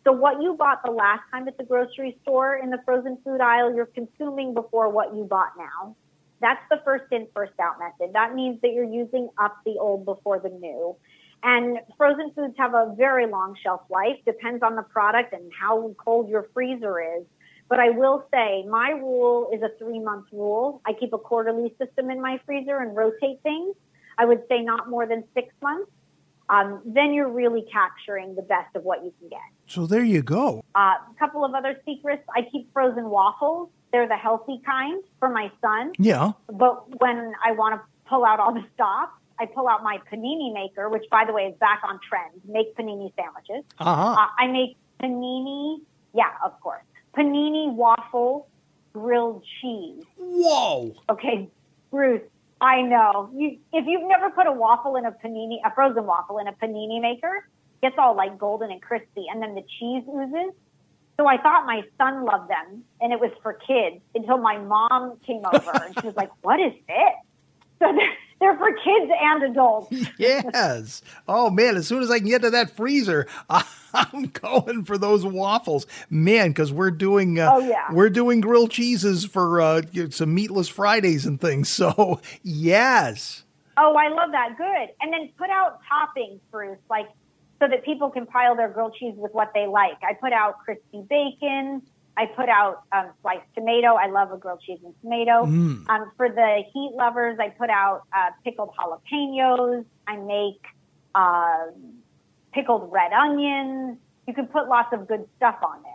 So what you bought the last time at the grocery store in the frozen food aisle, you're consuming before what you bought now. That's the first in, first out method. That means that you're using up the old before the new. And frozen foods have a very long shelf life, depends on the product and how cold your freezer is. But I will say my rule is a three month rule. I keep a quarterly system in my freezer and rotate things. I would say not more than six months. Um, then you're really capturing the best of what you can get. So there you go. Uh, a couple of other secrets. I keep frozen waffles. They're the healthy kind for my son. Yeah. But when I want to pull out all the stops, I pull out my panini maker, which by the way is back on trend. Make panini sandwiches. Uh-huh. Uh, I make panini, yeah, of course. Panini waffle grilled cheese. Whoa. Okay, Bruce, I know. You, if you've never put a waffle in a panini, a frozen waffle in a panini maker, it's all like golden and crispy, and then the cheese oozes. So I thought my son loved them, and it was for kids until my mom came over and she was like, "What is this?" So They're for kids and adults. yes. Oh man, as soon as I can get to that freezer, I'm going for those waffles, man. Because we're doing, uh, Oh, yeah. we're doing grilled cheeses for uh, some meatless Fridays and things. So yes, Oh, I love that. Good. And then put out toppings, Bruce, like so that people can pile their grilled cheese with what they like. I put out crispy bacon. I put out um, sliced tomato. I love a grilled cheese and tomato. Mm. Um, for the heat lovers, I put out uh, pickled jalapenos. I make uh, pickled red onions. You can put lots of good stuff on there.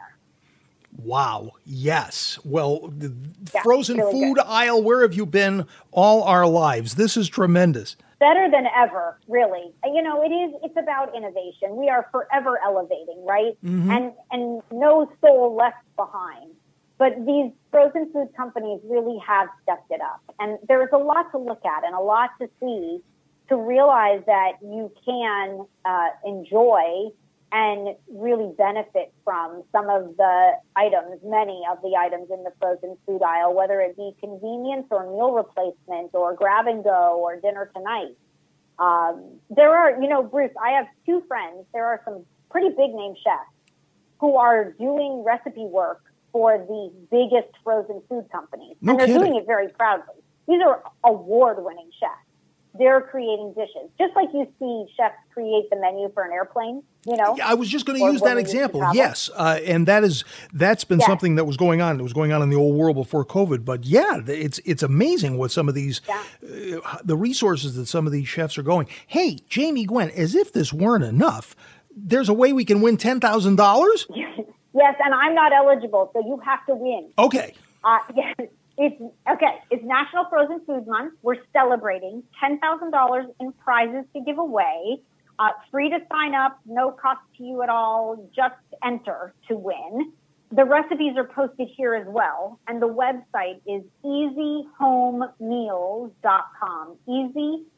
wow, yes. Well, the Yeah, frozen really food good. aisle. Where have you been all our lives? This is tremendous. Better than ever, really. You know, it is. It's about innovation. We are forever elevating, right? Mhm. And and no soul left behind. But these frozen food companies really have stepped it up, and there is a lot to look at and a lot to see to realize that you can uh, enjoy and really benefit from some of the items, many of the items in the frozen food aisle, whether it be convenience or meal replacement or grab and go or dinner tonight. Um, there are, you know, Bruce, I have two friends. There are some pretty big name chefs who are doing recipe work for the biggest frozen food companies. No and they're kidding. doing it very proudly. These are award winning chefs. They're creating dishes, just like you see chefs create the menu for an airplane. You know, Yeah, I was just going to use that we used to example. Yes, uh, and that is that's been Yeah. something that was going on. It was going on in the old world before COVID. But yeah, it's it's amazing what some of these uh, the resources that some of these chefs are going. Hey, Jamie Gwen, as if this weren't enough, there's a way we can win ten thousand dollars. Yes, and I'm not eligible, so you have to win. Okay. Uh, yes, it's okay. It's National Frozen Food Month. We're celebrating ten thousand dollars in prizes to give away. Uh, free to sign up, no cost to you at all. Just enter to win. The recipes are posted here as well, and the website is easyhomemeals.com.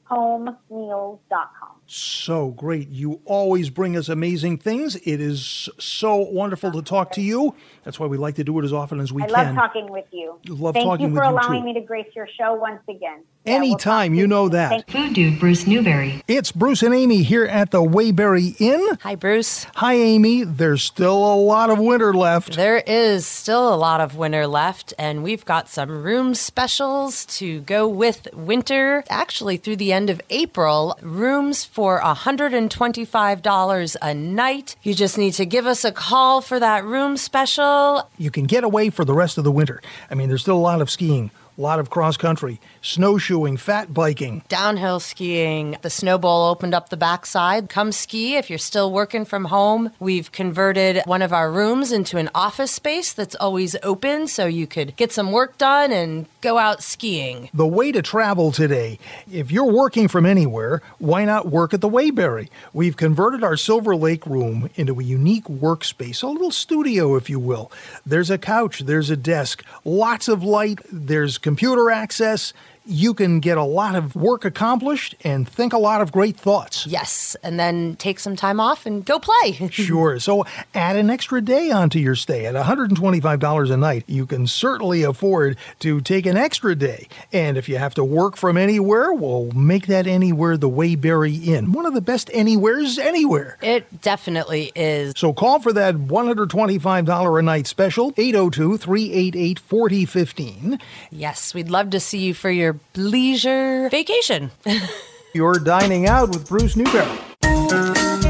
Easyhomemeals.com. So great. You always bring us amazing things. It is so wonderful to talk to you. That's why we like to do it as often as we I can. I love talking with you. Love Thank talking you with for you, allowing too. me to grace your show once again. Yeah, we'll Anytime, you know that. Thank Food Dude Bruce Newbury. It's Bruce and Amy here at the Waybury Inn. Hi, Bruce. Hi, Amy. There's still a lot of winter left. There is still a lot of winter left, and we've got some room specials to go with winter. Actually, through the end of April, rooms for $125 a night. You just need to give us a call for that room special. You can get away for the rest of the winter. I mean, there's still a lot of skiing, a lot of cross country, snowshoeing, fat biking. Downhill skiing. The Snow Bowl opened up the backside. Come ski if you're still working from home. We've converted one of our rooms into an office space that's always open so you could get some work done and go out skiing. The way to travel today, if you're working from anywhere, why not work at the Waybury? We've converted our Silver Lake room into a unique workspace, a little studio, if you will. There's a couch, there's a desk, lots of light, there's computer access. You can get a lot of work accomplished and think a lot of great thoughts. Yes, and then take some time off and go play. Sure. So add an extra day onto your stay. At $125 a night, you can certainly afford to take an extra day. And if you have to work from anywhere, we'll make that anywhere the Waybury Inn. One of the best anywheres anywhere. It definitely is. So call for that $125 a night special, 802 388 4015. Yes, we'd love to see you for your leisure vacation. You're dining out with Bruce Newbury.